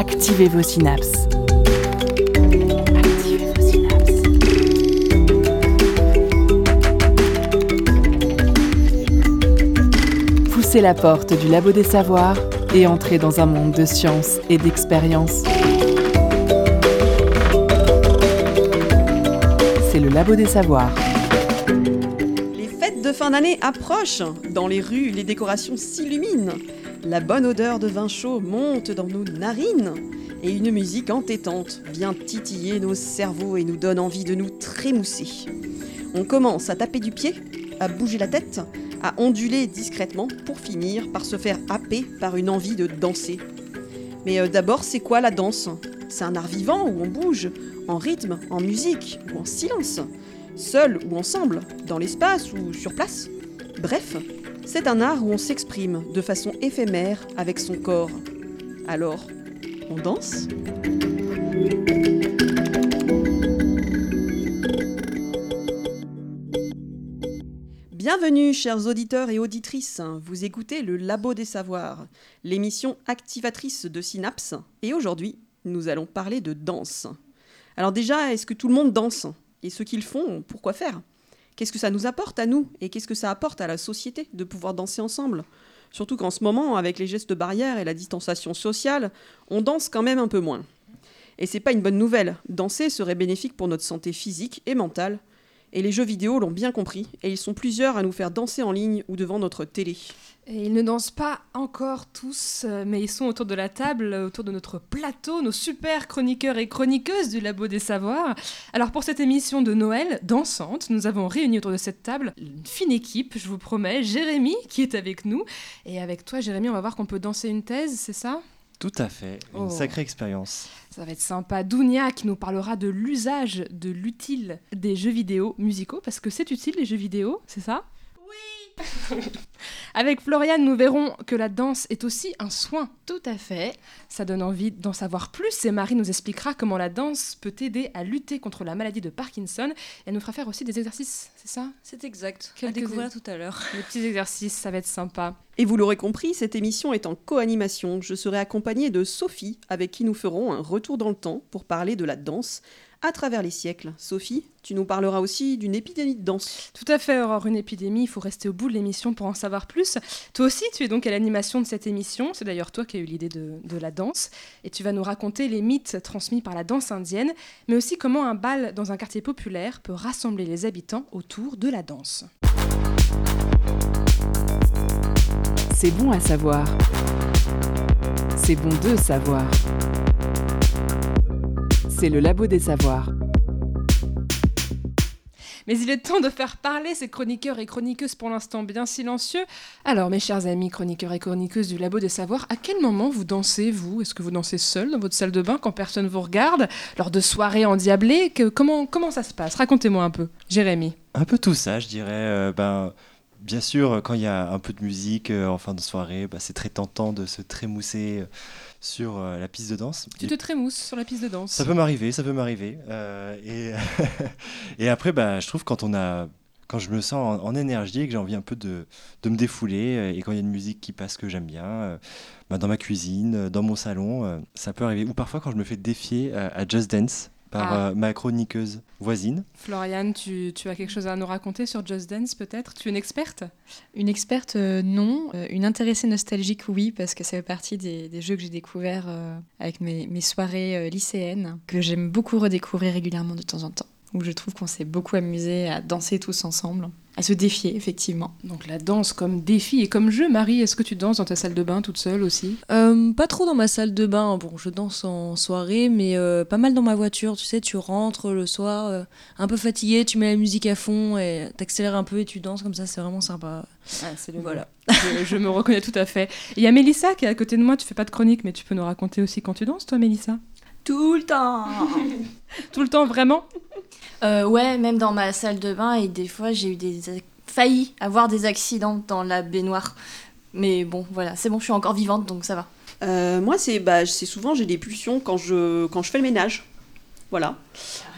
Activez vos synapses. Activez vos synapses. Poussez la porte du labo des savoirs et entrez dans un monde de science et d'expérience. C'est le labo des savoirs. Les fêtes de fin d'année approchent. Dans les rues, les décorations s'illuminent. La bonne odeur de vin chaud monte dans nos narines. Et une musique entêtante vient titiller nos cerveaux et nous donne envie de nous trémousser. On commence à taper du pied, à bouger la tête, à onduler discrètement pour finir par se faire happer par une envie de danser. Mais euh, d'abord, c'est quoi la danse? C'est un art vivant où on bouge, en rythme, en musique ou en silence, seul ou ensemble, dans l'espace ou sur place? Bref, c'est un art où on s'exprime de façon éphémère avec son corps. Alors, on danse? Bienvenue, chers auditeurs et auditrices. Vous écoutez le Labo des Savoirs, l'émission activatrice de Synapse. Et aujourd'hui, nous allons parler de danse. Alors déjà, est-ce que tout le monde danse? Et ceux qui le font, pourquoi faire? Qu'est-ce que ça nous apporte à nous Et qu'est-ce que ça apporte à la société de pouvoir danser ensemble? Surtout qu'en ce moment, avec les gestes barrières et la distanciation sociale, on danse quand même un peu moins. Et c'est pas une bonne nouvelle. Danser serait bénéfique pour notre santé physique et mentale. Et les jeux vidéo l'ont bien compris, et ils sont plusieurs à nous faire danser en ligne ou devant notre télé. Et ils ne dansent pas encore tous, euh, mais ils sont autour de la table, euh, autour de notre plateau, nos super chroniqueurs et chroniqueuses du Labo des Savoirs. Alors pour cette émission de Noël dansante, nous avons réuni autour de cette table une fine équipe, je vous promets, Jérémy qui est avec nous. Et avec toi Jérémy, on va voir qu'on peut danser une thèse, c'est ça? Tout à fait, une Oh. sacrée expérience. Ça va être sympa. Dounia qui nous parlera de l'usage, de l'utile des jeux vidéo musicaux, parce que c'est utile les jeux vidéo, c'est ça? Oui Avec Floriane, nous verrons que la danse est aussi un soin. Tout à fait. Ça donne envie d'en savoir plus et Marie nous expliquera comment la danse peut aider à lutter contre la maladie de Parkinson. Elle nous fera faire aussi des exercices, c'est ça? C'est exact. Quelques- À découvrir tout à l'heure. Des petits exercices, ça va être sympa. Et vous l'aurez compris, cette émission est en co-animation. Je serai accompagnée de Sophie, avec qui nous ferons un retour dans le temps pour parler de la danse à travers les siècles. Sophie, tu nous parleras aussi d'une épidémie de danse. Tout à fait, Aurore, une épidémie, il faut rester au bout de l'émission pour en savoir plus. Toi aussi, tu es donc à l'animation de cette émission, c'est d'ailleurs toi qui as eu l'idée de, de la danse, et tu vas nous raconter les mythes transmis par la danse indienne, mais aussi comment un bal dans un quartier populaire peut rassembler les habitants autour de la danse. C'est bon à savoir. C'est bon de savoir. C'est le labo des savoirs. Mais il est temps de faire parler ces chroniqueurs et chroniqueuses pour l'instant bien silencieux. Alors, mes chers amis chroniqueurs et chroniqueuses du Labo des Savoirs, à quel moment vous dansez, vous? Est-ce que vous dansez seul dans votre salle de bain quand personne vous regarde? Lors de soirées endiablées que, comment, comment ça se passe? Racontez-moi un peu. Jérémy. Un peu tout ça, je dirais. euh, ben, bien sûr, quand il y a un peu de musique euh, en fin de soirée, bah, c'est très tentant de se trémousser euh, sur euh, la piste de danse. Tu te trémousses sur la piste de danse. Ça peut m'arriver, ça peut m'arriver. euh, et, et après, bah, je trouve quand on a, quand je me sens en, en énergie et que j'ai envie un peu de, de me défouler, euh, et quand il y a une musique qui passe que j'aime bien, euh, bah, dans ma cuisine, dans mon salon, euh, ça peut arriver. Ou parfois quand je me fais défier à Just Dance par Ah. euh, ma chroniqueuse voisine. Floriane, tu, tu as quelque chose à nous raconter sur Just Dance peut-être? Tu es une experte? Une experte, euh, non. Euh, une intéressée nostalgique, oui, parce que ça fait partie des, des jeux que j'ai découverts euh, avec mes, mes soirées euh, lycéennes, que j'aime beaucoup redécouvrir régulièrement de temps en temps. Où je trouve qu'on s'est beaucoup amusé à danser tous ensemble, à se défier, effectivement. Donc la danse comme défi et comme jeu. Marie, est-ce que tu danses dans ta salle de bain toute seule aussi? Euh, pas trop dans ma salle de bain. Bon, je danse en soirée, mais euh, pas mal dans ma voiture. Tu sais, tu rentres le soir, euh, un peu fatigué, tu mets la musique à fond et t'accélères un peu et tu danses comme ça. C'est vraiment sympa. Ah, c'est le Voilà. je, je me reconnais tout à fait. Il y a Mélissa qui est à côté de moi. Tu fais pas de chronique, mais tu peux nous raconter aussi quand tu danses, toi, Mélissa? Tout le temps Tout le temps, vraiment Euh, Ouais, même dans ma salle de bain, et des fois j'ai eu des failli avoir des accidents dans la baignoire. Mais bon, voilà, c'est bon, je suis encore vivante, donc ça va. Euh, moi, c'est bah, c'est souvent, j'ai des pulsions quand je, quand je fais le ménage. Voilà.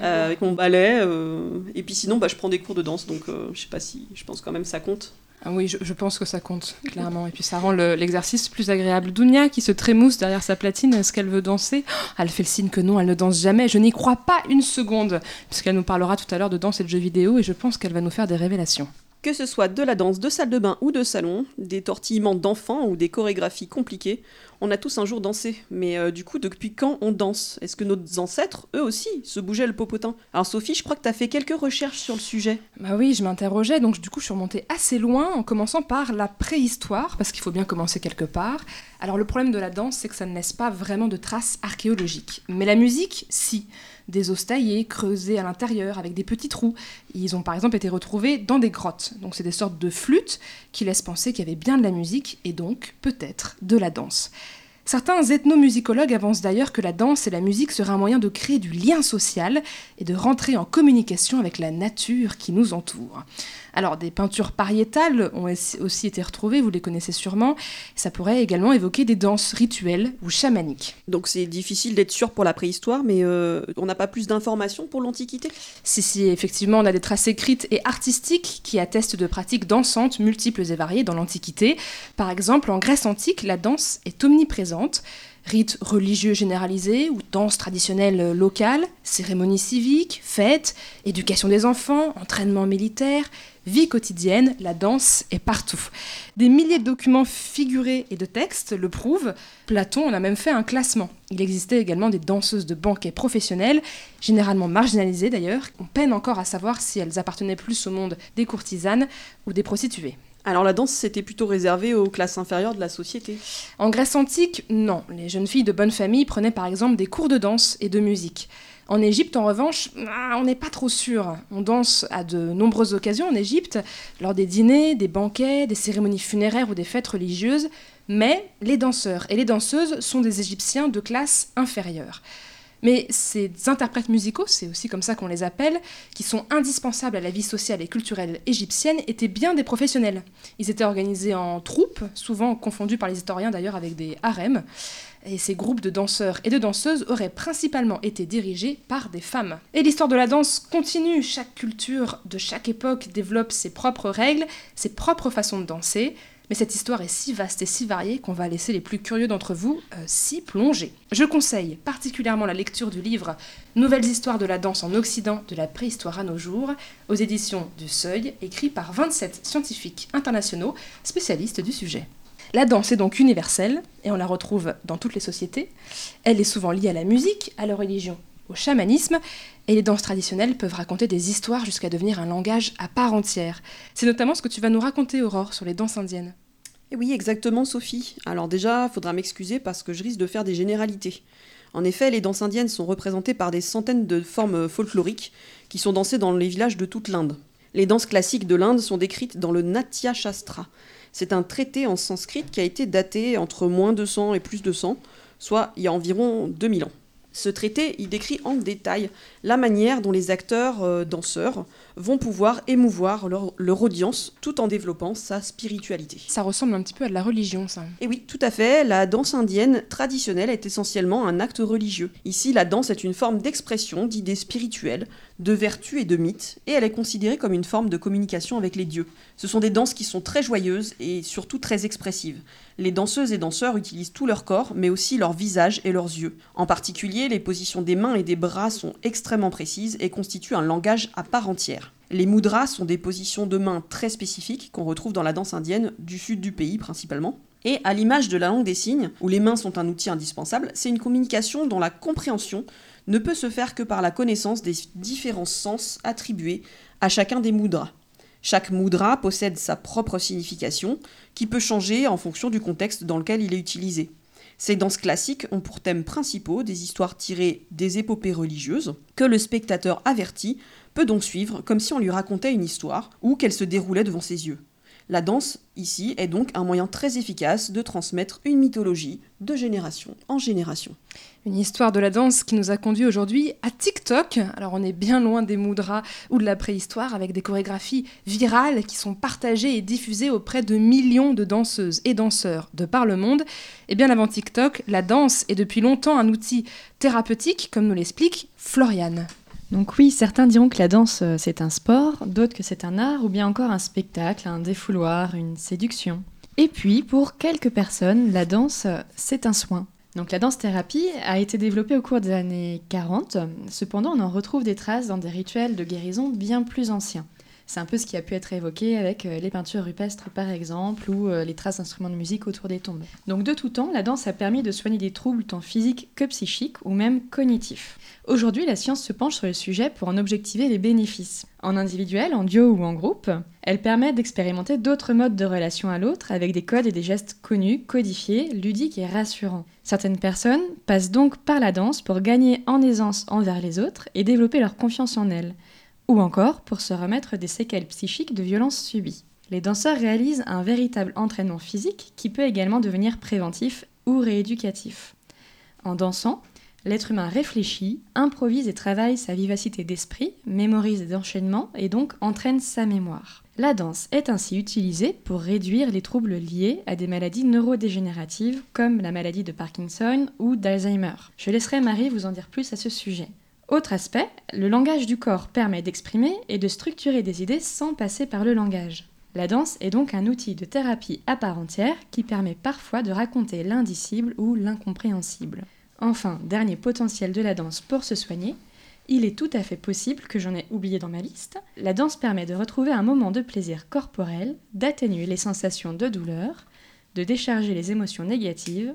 Euh, avec mon balai. euh, et puis sinon, bah, je prends des cours de danse, donc euh, je sais pas si. Je pense quand même ça compte. Ah oui, je, pense que ça compte, clairement. Et puis ça rend l'exercice plus agréable. Dounia, qui se trémousse derrière sa platine, est-ce qu'elle veut danser? Oh, Elle fait le signe que non, elle ne danse jamais. Je n'y crois pas une seconde, puisqu'elle nous parlera tout à l'heure de danse et de jeux vidéo, et je pense qu'elle va nous faire des révélations. Que ce soit de la danse de salle de bain ou de salon, des tortillements d'enfants ou des chorégraphies compliquées, on a tous un jour dansé. Mais euh, du coup, depuis quand on danse? Est-ce que nos ancêtres, eux aussi, se bougeaient le popotin? Alors Sophie, je crois que tu as fait quelques recherches sur le sujet. Bah oui, je m'interrogeais, donc du coup je suis remontée assez loin en commençant par la préhistoire, parce qu'il faut bien commencer quelque part. Alors le problème de la danse, c'est que ça ne laisse pas vraiment de traces archéologiques. Mais la musique, si des os taillés, creusés à l'intérieur avec des petits trous. Ils ont par exemple été retrouvés dans des grottes. Donc c'est des sortes de flûtes qui laissent penser qu'il y avait bien de la musique et donc peut-être de la danse. Certains ethnomusicologues avancent d'ailleurs que la danse et la musique seraient un moyen de créer du lien social et de rentrer en communication avec la nature qui nous entoure. Alors, des peintures pariétales ont aussi été retrouvées, vous les connaissez sûrement. Ça pourrait également évoquer des danses rituelles ou chamaniques. Donc, c'est difficile d'être sûr pour la préhistoire, mais euh, on n'a pas plus d'informations pour l'Antiquité? Si, si, effectivement, on a des traces écrites et artistiques qui attestent de pratiques dansantes multiples et variées dans l'Antiquité. Par exemple, en Grèce antique, la danse est omniprésente rites religieux généralisés ou danses traditionnelles locales, cérémonies civiques, fêtes, éducation des enfants, entraînement militaire, vie quotidienne, la danse est partout. Des milliers de documents figurés et de textes le prouvent. Platon en a même fait un classement. Il existait également des danseuses de banquet professionnelles, généralement marginalisées d'ailleurs. On peine encore à savoir si elles appartenaient plus au monde des courtisanes ou des prostituées. Alors la danse, c'était plutôt réservé aux classes inférieures de la société. En Grèce antique, non. Les jeunes filles de bonne famille prenaient par exemple des cours de danse et de musique. En Égypte, en revanche, ah, on n'est pas trop sûr. On danse à de nombreuses occasions en Égypte, lors des dîners, des banquets, des cérémonies funéraires ou des fêtes religieuses, mais les danseurs et les danseuses sont des Égyptiens de classe inférieure. Mais ces interprètes musicaux, c'est aussi comme ça qu'on les appelle, qui sont indispensables à la vie sociale et culturelle égyptienne, étaient bien des professionnels. Ils étaient organisés en troupes, souvent confondus par les historiens d'ailleurs avec des harems. Et ces groupes de danseurs et de danseuses auraient principalement été dirigés par des femmes. Et l'histoire de la danse continue. Chaque culture de chaque époque développe ses propres règles, ses propres façons de danser. Mais cette histoire est si vaste et si variée qu'on va laisser les plus curieux d'entre vous euh, s'y plonger. Je conseille particulièrement la lecture du livre Nouvelles histoires de la danse en Occident de la préhistoire à nos jours, aux éditions du Seuil, écrit par 27 scientifiques internationaux spécialistes du sujet. La danse est donc universelle, et on la retrouve dans toutes les sociétés. Elle est souvent liée à la musique, à la religion, au chamanisme, et les danses traditionnelles peuvent raconter des histoires jusqu'à devenir un langage à part entière. C'est notamment ce que tu vas nous raconter, Aurore, sur les danses indiennes. Et oui, exactement, Sophie. Alors déjà, faudra m'excuser parce que je risque de faire des généralités. En effet, les danses indiennes sont représentées par des centaines de formes folkloriques qui sont dansées dans les villages de toute l'Inde. Les danses classiques de l'Inde sont décrites dans le Natya Shastra, c'est un traité en sanskrit qui a été daté entre moins 200 et plus de 100, soit il y a environ 2000 ans. Ce traité, il décrit en détail la manière dont les acteurs euh, danseurs vont pouvoir émouvoir leur, audience tout en développant sa spiritualité. Ça ressemble un petit peu à de la religion, ça. Et oui, tout à fait. La danse indienne traditionnelle est essentiellement un acte religieux. Ici, la danse est une forme d'expression d'idées spirituelles, de vertus et de mythes, et elle est considérée comme une forme de communication avec les dieux. Ce sont des danses qui sont très joyeuses et surtout très expressives. Les danseuses et danseurs utilisent tout leur corps, mais aussi leur visage et leurs yeux. En particulier, les positions des mains et des bras sont extrêmement précises et constituent un langage à part entière. Les mudras sont des positions de mains très spécifiques qu'on retrouve dans la danse indienne du sud du pays principalement. Et à l'image de la langue des signes, où les mains sont un outil indispensable, c'est une communication dont la compréhension ne peut se faire que par la connaissance des différents sens attribués à chacun des mudras. Chaque mudra possède sa propre signification, qui peut changer en fonction du contexte dans lequel il est utilisé. Ces danses classiques ont pour thèmes principaux des histoires tirées des épopées religieuses, que le spectateur averti peut donc suivre comme si on lui racontait une histoire ou qu'elle se déroulait devant ses yeux. La danse, ici, est donc un moyen très efficace de transmettre une mythologie de génération en génération. Une histoire de la danse qui nous a conduit aujourd'hui à TikTok. Alors on est bien loin des moudras ou de la préhistoire avec des chorégraphies virales qui sont partagées et diffusées auprès de millions de danseuses et danseurs de par le monde. Et bien avant TikTok, la danse est depuis longtemps un outil thérapeutique, comme nous l'explique Floriane. Donc oui, certains diront que la danse euh, c'est un sport, d'autres que c'est un art ou bien encore un spectacle, un défouloir, une séduction. Et puis pour quelques personnes, la danse euh, c'est un soin. Donc la danse-thérapie a été développée au cours des années 40, cependant on en retrouve des traces dans des rituels de guérison bien plus anciens. C'est un peu ce qui a pu être évoqué avec euh, les peintures rupestres par exemple ou euh, les traces d'instruments de musique autour des tombes. Donc de tout temps, la danse a permis de soigner des troubles tant physiques que psychiques ou même cognitifs. Aujourd'hui, la science se penche sur le sujet pour en objectiver les bénéfices. En individuel, en duo ou en groupe, elle permet d'expérimenter d'autres modes de relation à l'autre avec des codes et des gestes connus, codifiés, ludiques et rassurants. Certaines personnes passent donc par la danse pour gagner en aisance envers les autres et développer leur confiance en elles ou encore pour se remettre des séquelles psychiques de violences subies. Les danseurs réalisent un véritable entraînement physique qui peut également devenir préventif ou rééducatif. En dansant, l'être humain réfléchit, improvise et travaille sa vivacité d'esprit, mémorise des enchaînements et donc entraîne sa mémoire. La danse est ainsi utilisée pour réduire les troubles liés à des maladies neurodégénératives comme la maladie de Parkinson ou d'Alzheimer. Je laisserai Marie vous en dire plus à ce sujet. Autre aspect, le langage du corps permet d'exprimer et de structurer des idées sans passer par le langage. La danse est donc un outil de thérapie à part entière qui permet parfois de raconter l'indicible ou l'incompréhensible. Enfin, dernier potentiel de la danse pour se soigner, il est tout à fait possible que j'en ai oublié dans ma liste. La danse permet de retrouver un moment de plaisir corporel, d'atténuer les sensations de douleur, de décharger les émotions négatives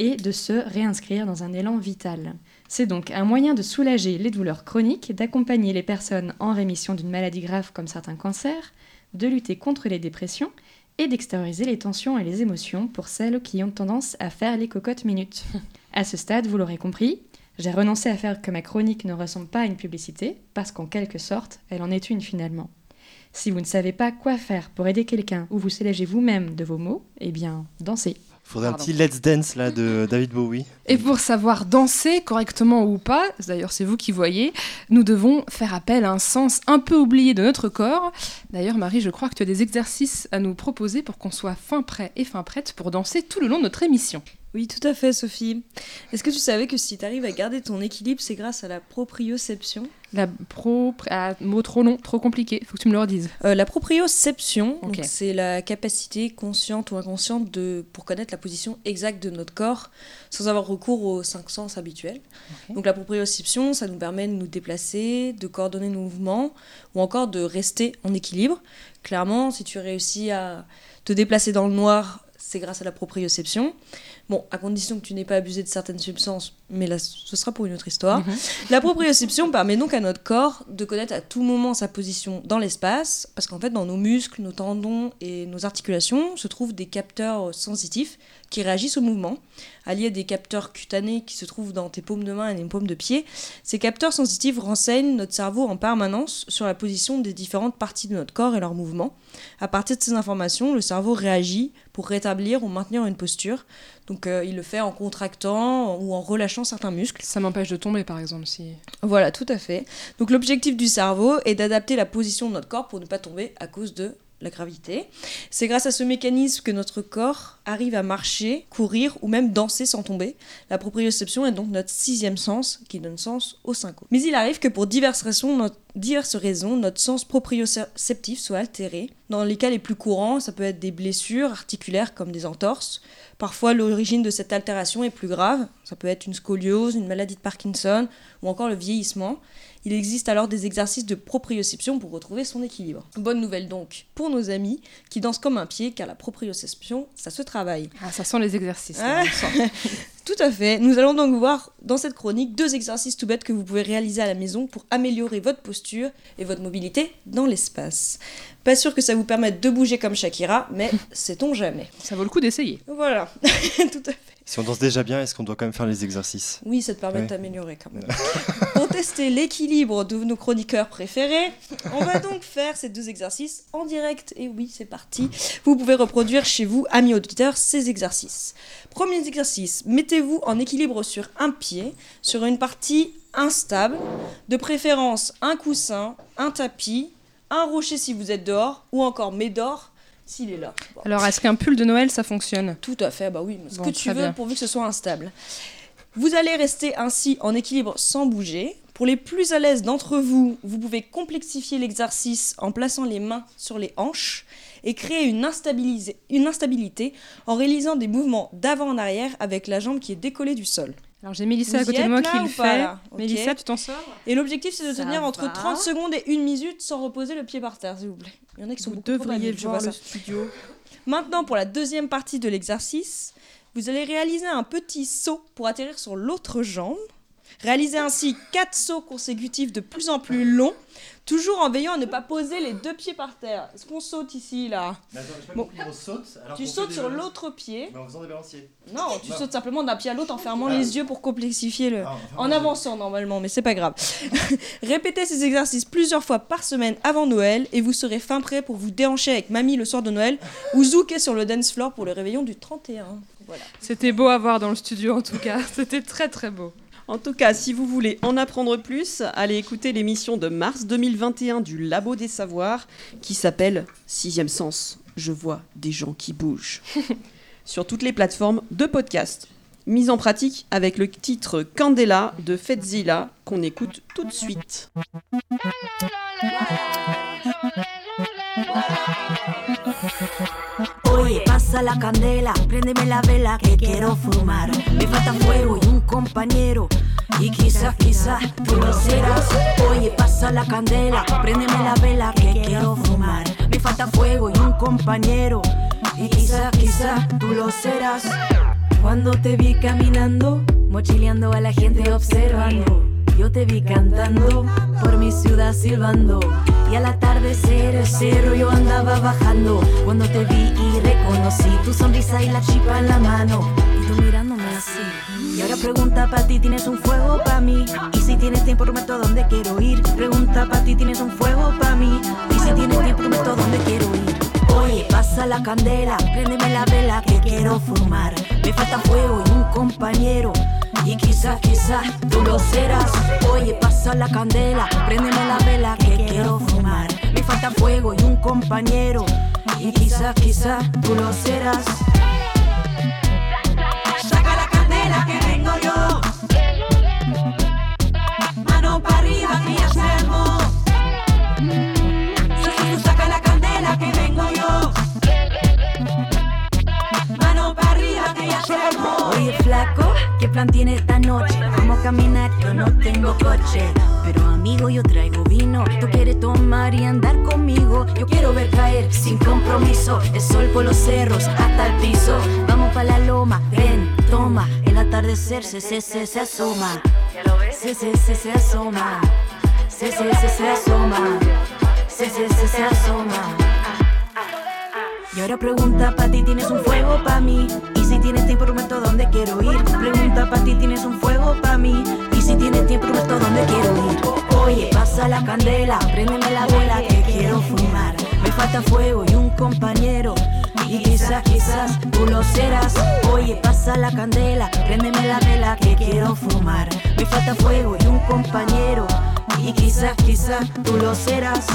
et de se réinscrire dans un élan vital. C'est donc un moyen de soulager les douleurs chroniques, d'accompagner les personnes en rémission d'une maladie grave comme certains cancers, de lutter contre les dépressions et d'extérioriser les tensions et les émotions pour celles qui ont tendance à faire les cocottes minutes. à ce stade, vous l'aurez compris, j'ai renoncé à faire que ma chronique ne ressemble pas à une publicité, parce qu'en quelque sorte, elle en est une finalement. Si vous ne savez pas quoi faire pour aider quelqu'un ou vous soulager vous-même de vos maux, eh bien, dansez. Faudrait un petit Let's Dance là de David Bowie. Et pour savoir danser correctement ou pas, d'ailleurs c'est vous qui voyez, nous devons faire appel à un sens un peu oublié de notre corps. D'ailleurs Marie, je crois que tu as des exercices à nous proposer pour qu'on soit fin prêt et fin prête pour danser tout le long de notre émission. Oui, tout à fait, Sophie. Est-ce que tu savais que si tu arrives à garder ton équilibre, c'est grâce à la proprioception? La pro... Ah, mot trop long, trop compliqué, faut que tu me le redises. Euh, la proprioception, c'est la capacité consciente ou inconsciente de, pour connaître la position exacte de notre corps sans avoir recours aux cinq sens habituels. Donc la proprioception, ça nous permet de nous déplacer, de coordonner nos mouvements ou encore de rester en équilibre. Clairement, si tu réussis à te déplacer dans le noir, c'est grâce à la proprioception. Bon, à condition que tu n'aies pas abusé de certaines substances, mais là, ce sera pour une autre histoire. Mhm. La proprioception permet donc à notre corps de connaître à tout moment sa position dans l'espace, parce qu'en fait, dans nos muscles, nos tendons et nos articulations se trouvent des capteurs sensitifs qui réagissent au mouvement, alliés à des capteurs cutanés qui se trouvent dans tes paumes de main et les paumes de pied. Ces capteurs sensitifs renseignent notre cerveau en permanence sur la position des différentes parties de notre corps et leurs mouvements. À partir de ces informations, le cerveau réagit pour rétablir ou maintenir une posture. Donc euh, il le fait en contractant ou en relâchant certains muscles. Ça m'empêche de tomber par exemple si... Voilà, tout à fait. Donc l'objectif du cerveau est d'adapter la position de notre corps pour ne pas tomber à cause de la gravité. C'est grâce à ce mécanisme que notre corps arrive à marcher, courir ou même danser sans tomber. La proprioception est donc notre sixième sens qui donne sens aux cinq autres. Mais il arrive que pour diverses raisons, notre, diverses raisons, notre sens proprioceptif soit altéré. Dans les cas les plus courants, ça peut être des blessures articulaires comme des entorses. Parfois, l'origine de cette altération est plus grave. Ça peut être une scoliose, une maladie de Parkinson ou encore le vieillissement. Il existe alors des exercices de proprioception pour retrouver son équilibre. Bonne nouvelle donc pour nos amis qui dansent comme un pied car la proprioception, ça se travaille. Ah, ça sent les exercices. Là. Tout à fait. Nous allons donc voir dans cette chronique deux exercices tout bêtes que vous pouvez réaliser à la maison pour améliorer votre posture et votre mobilité dans l'espace. Pas sûr que ça vous permette de bouger comme Shakira, mais sait-on jamais. ça vaut le coup d'essayer. Voilà, tout à fait. Si on danse déjà bien, est-ce qu'on doit quand même faire les exercices? Oui, ça te permet de Ouais. t'améliorer quand même. Pour tester l'équilibre de nos chroniqueurs préférés, on va donc faire ces deux exercices en direct. Et oui, c'est parti. Vous pouvez reproduire chez vous, amis auditeurs, ces exercices. Premier exercice, mettez-vous en équilibre sur un pied, sur une partie instable, de préférence un coussin, un tapis, un rocher si vous êtes dehors, ou encore Médor s'il est là. Bon. Alors, est-ce qu'un pull de Noël, ça fonctionne? Tout à fait, bah oui, ce Bon, que tu veux bien. pourvu que ce soit instable. Vous allez rester ainsi en équilibre sans bouger Pour les plus à l'aise d'entre vous, vous pouvez complexifier l'exercice en plaçant les mains sur les hanches et créer une instabilité en réalisant des mouvements d'avant en arrière avec la jambe qui est décollée du sol. Alors j'ai Mélissa à Vous y côté de moi qui le fait. là? Ok. Mélissa, tu t'en sors? Et l'objectif, c'est de Ça tenir entre va. 30 secondes et 1 minute sans reposer le pied par terre, s'il vous plaît. Il y en a qui sont Vous beaucoup trop devriez je voir vois le ça. studio. Maintenant, pour la deuxième partie de l'exercice, vous allez réaliser un petit saut pour atterrir sur l'autre jambe. Réalisez ainsi quatre sauts consécutifs de plus en plus longs, toujours en veillant à ne pas poser les deux pieds par terre. Est-ce qu'on saute ici, là Bon. on saute. alors Tu qu'on sautes fait sur l'autre pied. Mais en faisant des balanciers. Non, tu Non. sautes simplement d'un pied à l'autre en fermant Ah. les yeux pour complexifier le... Ah, enfin, En avançant normalement, mais c'est pas grave. Répétez ces exercices plusieurs fois par semaine avant Noël et vous serez fin prêt pour vous déhancher avec mamie le soir de Noël ou zouker sur le dance floor pour le réveillon du 31. Voilà. C'était beau à voir dans le studio en tout cas. C'était très très beau. En tout cas, si vous voulez en apprendre plus, allez écouter l'émission de mars 2021 du Labo des Savoirs qui s'appelle Sixième Sens. Je vois des gens qui bougent. Sur toutes les plateformes de podcast. Mise en pratique avec le titre Candela de Fetzilla qu'on écoute tout de suite. Oye, pasa la candela, préndeme la vela que quiero fumar. Me falta fuego y un compañero. Y quizás, quizás tú lo serás. Oye, pasa la candela, préndeme la vela que quiero fumar. Me falta fuego y un compañero. Y quizás, quizás tú lo serás. Cuando te vi caminando, mochileando a la gente observando. Yo te vi cantando por mi ciudad silbando. Y al atardecer el cerro yo andaba bajando. Cuando te vi y reconocí tu sonrisa y la chipa en la mano. Y tú mirándome así. Y ahora pregunta para ti, ¿tienes un fuego para mí? Y si tienes tiempo, prometo a dónde quiero ir. Pregunta para ti, ¿tienes un fuego para mí? Y si tienes tiempo, prometo a dónde quiero ir. Oye, pasa la candela, préndeme la vela que quiero fumar. Me falta fuego y un compañero. Y quizás, quizás tú lo serás. Oye, pasa la candela, préndeme la vela que quiero fumar. Me falta fuego y un compañero. Y quizás, quizás tú lo serás. Saca la candela que vengo yo. Plan tiene esta noche? Vamos a caminar, yo no tengo coche. Pero amigo, yo traigo vino. Tú quieres tomar y andar conmigo. Yo quiero ver caer sin compromiso. El sol por los cerros hasta el piso. Vamos pa' la loma, ven, toma. El atardecer se, se, se, se asoma. Se, se, se, se asoma. Se, se, se, se asoma. Se, se, se, se asoma. Y ahora pregunta pa' ti, ¿tienes un fuego pa' mí? Y si tienes tiempo, prometo dónde quiero ir. Pregunta pa' ti, ¿tienes un fuego pa' mí? Y si tienes tiempo, prometo dónde quiero ir. Oye, pasa la candela, préndeme la vela que quiero fumar. Me falta fuego y un compañero. Y quizás, quizás tú lo serás. Oye, pasa la candela, préndeme la vela que quiero fumar. Me falta fuego y un compañero. Y quizás, quizás tú lo serás.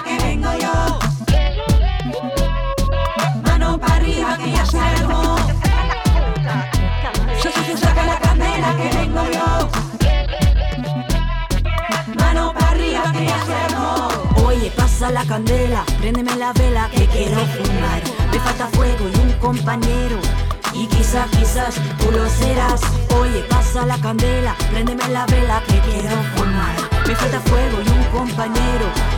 Que vengo yo. Mano para arriba que ya armó. Saca la candela que vengo yo. Mano para arriba que ya armó. Oye, pasa la candela, préndeme la vela que quiero fumar. Me falta fuego y un compañero. Y quizás, quizás tú lo serás. Oye, pasa la candela, préndeme la vela que quiero fumar. Me falta fuego y un compañero.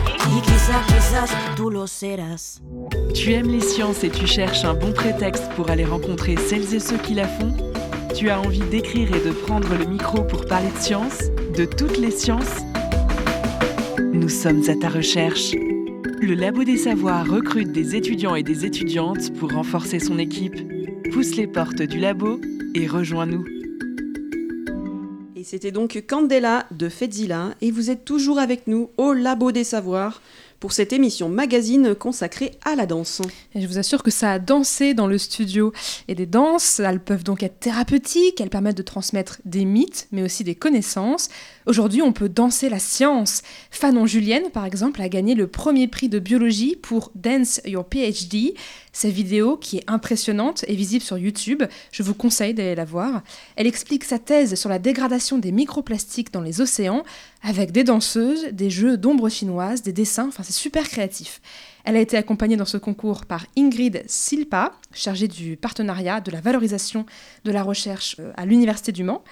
Tu aimes les sciences et tu cherches un bon prétexte pour aller rencontrer celles et ceux qui la font? Tu as envie d'écrire et de prendre le micro pour parler de sciences, de toutes les sciences? Nous sommes à ta recherche. Le Labo des Savoirs recrute des étudiants et des étudiantes pour renforcer son équipe. Pousse les portes du labo et rejoins-nous. C'était donc Candela de Fetzilla et vous êtes toujours avec nous au Labo des Savoirs pour cette émission magazine consacrée à la danse. Et je vous assure que ça a dansé dans le studio. Et des danses, elles peuvent donc être thérapeutiques, elles permettent de transmettre des mythes, mais aussi des connaissances. Aujourd'hui, on peut danser la science. Fanon Julienne, par exemple, a gagné le premier prix de biologie pour Dance Your PhD. Sa vidéo, qui est impressionnante, est visible sur YouTube. Je vous conseille d'aller la voir. Elle explique sa thèse sur la dégradation des microplastiques dans les océans avec des danseuses, des jeux d'ombre chinoises, des dessins. Enfin, c'est super créatif. Elle a été accompagnée dans ce concours par Ingrid Silpa, chargée du partenariat, de la valorisation de la recherche euh, à l'Université du Mans.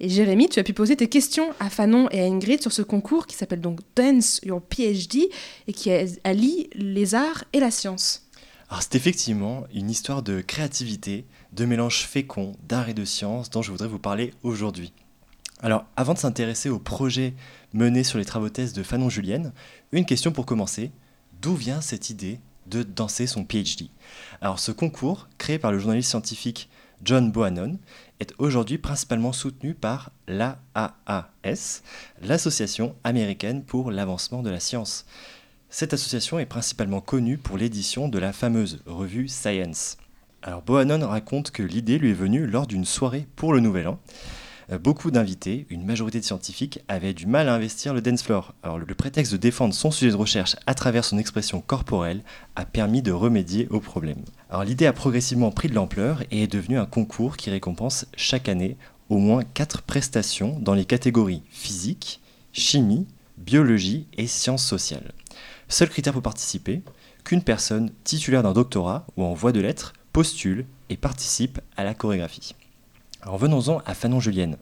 Et Jérémy, tu as pu poser tes questions à Fanon et à Ingrid sur ce concours qui s'appelle donc Dance Your PhD et qui allie les arts et la science. C'est effectivement une histoire de créativité, de mélange fécond d'art et de science dont je voudrais vous parler aujourd'hui. Alors avant de s'intéresser au projet mené sur les travaux thèse de Fanon Julienne, une question pour commencer d'où vient cette idée de danser son PhD Alors ce concours, créé par le journaliste scientifique John Bohannon, est aujourd'hui principalement soutenu par l'AAAS, l'Association américaine pour l'avancement de la science. Cette association est principalement connue pour l'édition de la fameuse revue Science. Alors Bohannon raconte que l'idée lui est venue lors d'une soirée pour le Nouvel An. Euh, beaucoup d'invités, une majorité de scientifiques, avaient du mal à investir le dance floor. Alors le prétexte de défendre son sujet de recherche à travers son expression corporelle a permis de remédier au problème. Alors l'idée a progressivement pris de l'ampleur et est devenue un concours qui récompense chaque année au moins 4 prestations dans les catégories physique, chimie, biologie et sciences sociales. Seul critère pour participer, qu'une personne titulaire d'un doctorat ou en voie de lettres postule et participe à la chorégraphie. Alors venons-en à Fanon Julienne.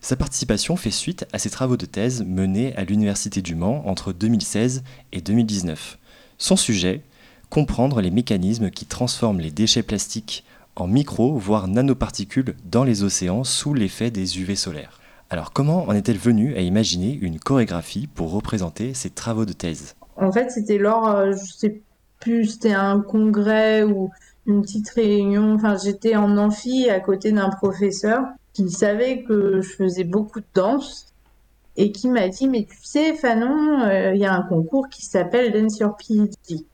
Sa participation fait suite à ses travaux de thèse menés à l'Université du Mans entre 2016 et 2019. Son sujet comprendre les mécanismes qui transforment les déchets plastiques en micro, voire nanoparticules dans les océans sous l'effet des UV solaires. Alors comment en est-elle venue à imaginer une chorégraphie pour représenter ses travaux de thèse? En fait, c'était lors, euh, je sais plus, c'était un congrès ou une petite réunion. Enfin, j'étais en amphi à côté d'un professeur qui savait que je faisais beaucoup de danse et qui m'a dit Mais tu sais, Fanon, euh, il y a un concours qui s'appelle Dance Your PhD.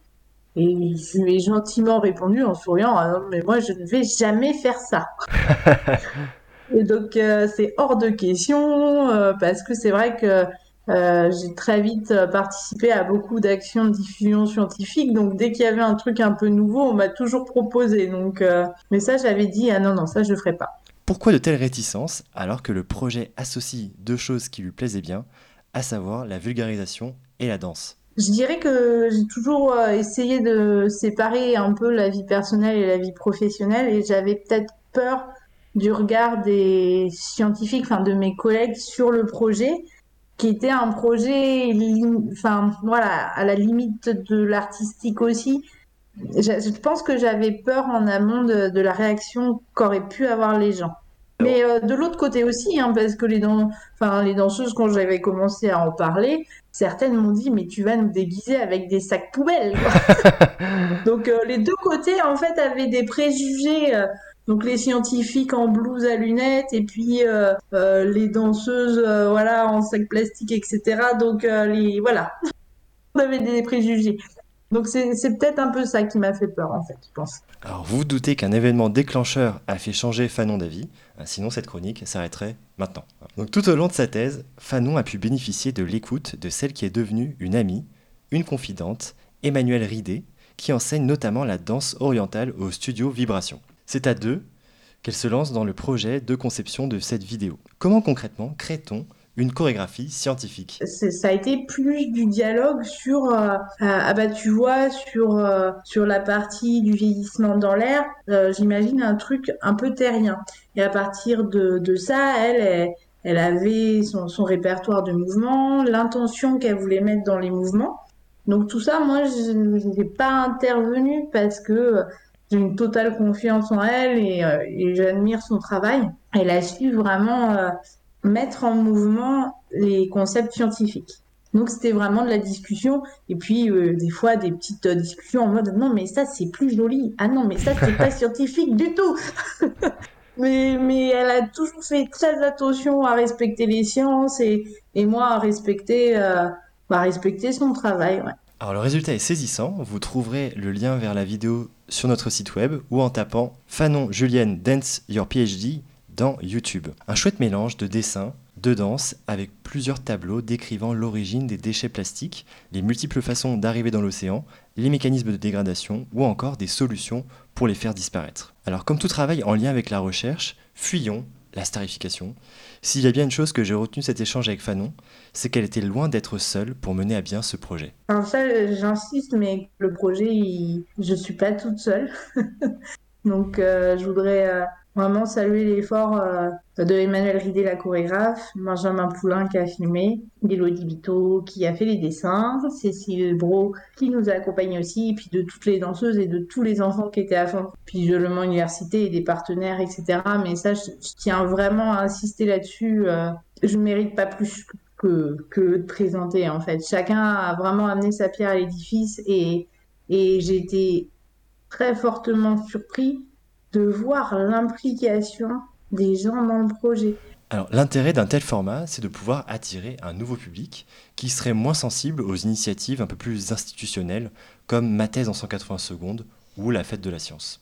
Et je lui ai gentiment répondu en souriant ah non, mais moi, je ne vais jamais faire ça. et donc, euh, c'est hors de question euh, parce que c'est vrai que euh, j'ai très vite euh, participé à beaucoup d'actions de diffusion scientifique, donc dès qu'il y avait un truc un peu nouveau, on m'a toujours proposé. Donc, euh, mais ça, j'avais dit ah non non, ça je ferai pas. Pourquoi de telles réticences alors que le projet associe deux choses qui lui plaisaient bien, à savoir la vulgarisation et la danse? Je dirais que j'ai toujours essayé de séparer un peu la vie personnelle et la vie professionnelle, et j'avais peut-être peur du regard des scientifiques, enfin de mes collègues sur le projet qui était un projet, enfin voilà, à la limite de l'artistique aussi. Je, pense que j'avais peur en amont de, la réaction qu'auraient pu avoir les gens. Mais euh, de l'autre côté aussi, hein, parce que les, enfin, les danseuses, quand j'avais commencé à en parler, certaines m'ont dit Mais tu vas nous déguiser avec des sacs poubelles. Donc euh, les deux côtés, en fait, avaient des préjugés. Euh, donc les scientifiques en blouse à lunettes et puis euh, euh, les danseuses euh, voilà en sac plastique etc. Donc les voilà, on avait des préjugés. Donc c'est peut-être un peu ça qui m'a fait peur en fait, je pense. Alors vous, vous doutez qu'un événement déclencheur a fait changer Fanon d'avis, sinon cette chronique s'arrêterait maintenant. Donc tout au long de sa thèse, Fanon a pu bénéficier de l'écoute de celle qui est devenue une amie, une confidente, Emmanuelle Ridé, qui enseigne notamment la danse orientale au studio Vibration. C'est à deux qu'elle se lance dans le projet de conception de cette vidéo. Comment concrètement crée-t-on une chorégraphie scientifique? Ça a été plus du dialogue sur, euh, euh, ah bah tu vois, sur, euh, sur la partie du vieillissement dans l'air, j'imagine un truc un peu terrien. Et à partir de, de ça, elle, elle, avait son, son, répertoire de mouvements, l'intention qu'elle voulait mettre dans les mouvements. Donc tout ça, moi, je n'ai pas intervenu parce que j'ai une totale confiance en elle euh, et, j'admire son travail. Elle a su vraiment euh, mettre en mouvement les concepts scientifiques. Donc c'était vraiment de la discussion et puis euh, des fois des petites discussions en mode non mais ça c'est plus joli ah non mais ça c'est pas scientifique du tout mais mais elle a toujours fait très attention à respecter les sciences et, et moi à respecter bah, respecter son travail ouais. Alors le résultat est saisissant, vous trouverez le lien vers la vidéo sur notre site web ou en tapant Fanon Julienne Dance Your PhD dans YouTube. Un chouette mélange de dessins, de danse avec plusieurs tableaux décrivant l'origine des déchets plastiques, les multiples façons d'arriver dans l'océan, les mécanismes de dégradation ou encore des solutions pour les faire disparaître. Alors comme tout travail en lien avec la recherche, fuyons la starification. S'il y a bien une chose que j'ai retenu cet échange avec Fanon, c'est qu'elle était loin d'être seule pour mener à bien ce projet. Ça, j'insiste, mais le projet, je suis pas toute seule. Donc euh, je voudrais euh, vraiment saluer l'effort euh, de Emmanuel Ridé, la chorégraphe, Benjamin Poulain qui a filmé, Elodie Bito qui a fait les dessins, Cécile Bro qui nous a accompagnés aussi, et puis de toutes les danseuses et de tous les enfants qui étaient à fond, puis je le Université et des partenaires, etc. Mais ça, je, tiens vraiment à insister là-dessus. Euh, je ne mérite pas plus que, que de présenter, en fait. Chacun a vraiment amené sa pierre à l'édifice et, et j'ai été très fortement surpris de voir l'implication des gens dans le projet. Alors l'intérêt d'un tel format, c'est de pouvoir attirer un nouveau public qui serait moins sensible aux initiatives un peu plus institutionnelles comme Ma thèse en 180 secondes ou La fête de la science.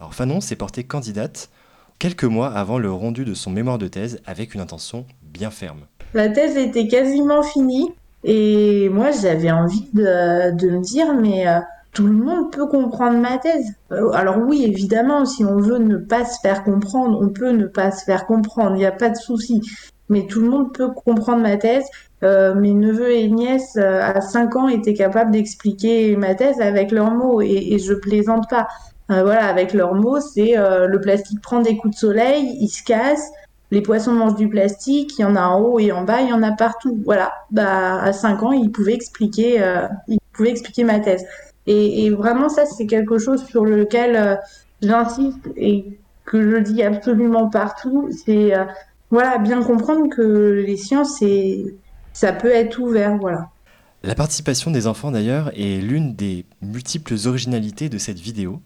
Alors Fanon s'est portée candidate quelques mois avant le rendu de son mémoire de thèse avec une intention bien ferme. La thèse était quasiment finie et moi j'avais envie de, de, me dire mais euh, tout le monde peut comprendre ma thèse. Euh, alors oui, évidemment, si on veut ne pas se faire comprendre, on peut ne pas se faire comprendre, il n'y a pas de souci. Mais tout le monde peut comprendre ma thèse. Euh, mes neveux et nièces euh, à 5 ans étaient capables d'expliquer ma thèse avec leurs mots et, je plaisante pas. voilà, avec leurs mots, c'est le plastique prend des coups de soleil, il se casse, les poissons mangent du plastique, il y en a en haut et en bas, il y en a partout. Voilà, bah à 5 ans, ils pouvaient ils pouvaient expliquer ma thèse. Et, vraiment, ça, c'est quelque chose sur lequel euh, j'insiste et que je dis absolument partout. C'est euh, voilà, bien comprendre que les sciences, ça peut être ouvert. Voilà. La participation des enfants, d'ailleurs, est l'une des multiples originalités de cette vidéo.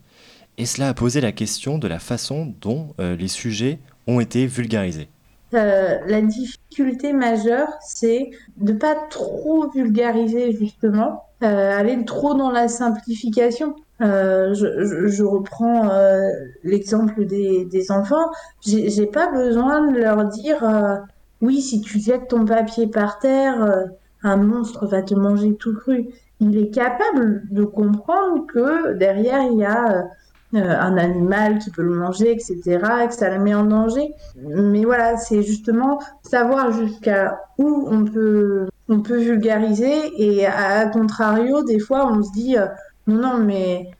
Et cela a posé la question de la façon dont euh, les sujets ont été vulgarisés. la difficulté majeure, c'est de ne pas trop vulgariser justement, aller trop dans la simplification. Euh, je, je, reprends euh, l'exemple des, des enfants. J'ai pas besoin de leur dire euh, oui, si tu jettes ton papier par terre, euh, un monstre va te manger tout cru. Il est capable de comprendre que derrière il y a un animal qui peut le manger, etc., et que ça le met en danger. Mais voilà, c'est justement savoir jusqu'à où on peut on peut vulgariser et à, contrario, des fois, on se dit euh, non, non, mais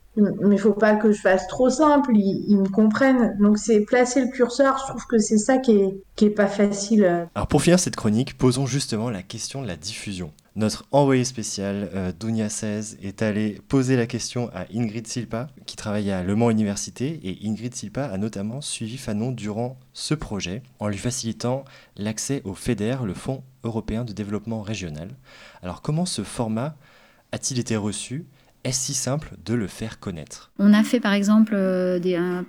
mais faut pas que je fasse trop simple, ils, me comprennent. Donc c'est placer le curseur, je trouve que c'est ça qui est, qui est pas facile. Alors pour finir cette chronique, posons justement la question de la diffusion. Notre envoyé spécial, euh, Dunia 16, est allé poser la question à Ingrid Silpa, qui travaille à Le Mans Université, et Ingrid Silpa a notamment suivi Fanon durant ce projet, en lui facilitant l'accès au FEDER, le Fonds européen de développement régional. Alors comment ce format a-t-il été reçu? Est-ce si simple de le faire connaître On a fait par exemple euh,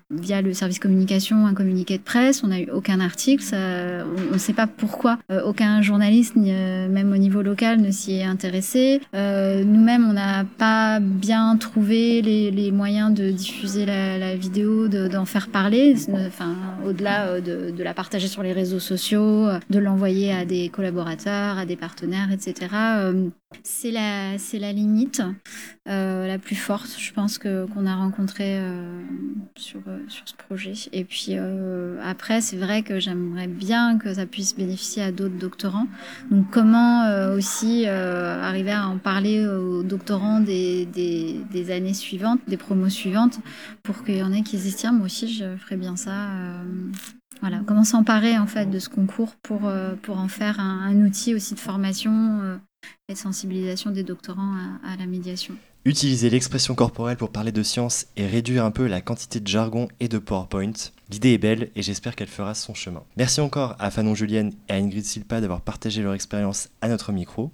via le service communication un communiqué de presse, on n'a eu aucun article, on ne sait pas pourquoi euh, aucun journaliste, euh, même au niveau local, ne s'y est intéressé. Nous-mêmes, on n'a pas bien trouvé les, moyens de diffuser la, vidéo, d'en faire parler, enfin, au-delà de, de, la partager sur les réseaux sociaux, de l'envoyer à des collaborateurs, à des partenaires, etc. C'est la, c'est la limite euh, la plus forte, je pense, que, qu'on a rencontrée euh, sur, euh, sur ce projet. Et puis après, c'est vrai que j'aimerais bien que ça puisse bénéficier à d'autres doctorants. Donc comment aussi arriver à en parler aux doctorants des, des, années suivantes, des promos suivantes, pour qu'il y en ait qui se disent, tiens, moi aussi, je ferais bien ça. Voilà, comment s'emparer en fait de ce concours pour, pour en faire un outil aussi de formation et sensibilisation des doctorants à, la médiation. Utiliser l'expression corporelle pour parler de science et réduire un peu la quantité de jargon et de PowerPoint. L'idée est belle et j'espère qu'elle fera son chemin. Merci encore à Fanon Julienne et à Ingrid Silpa d'avoir partagé leur expérience à notre micro.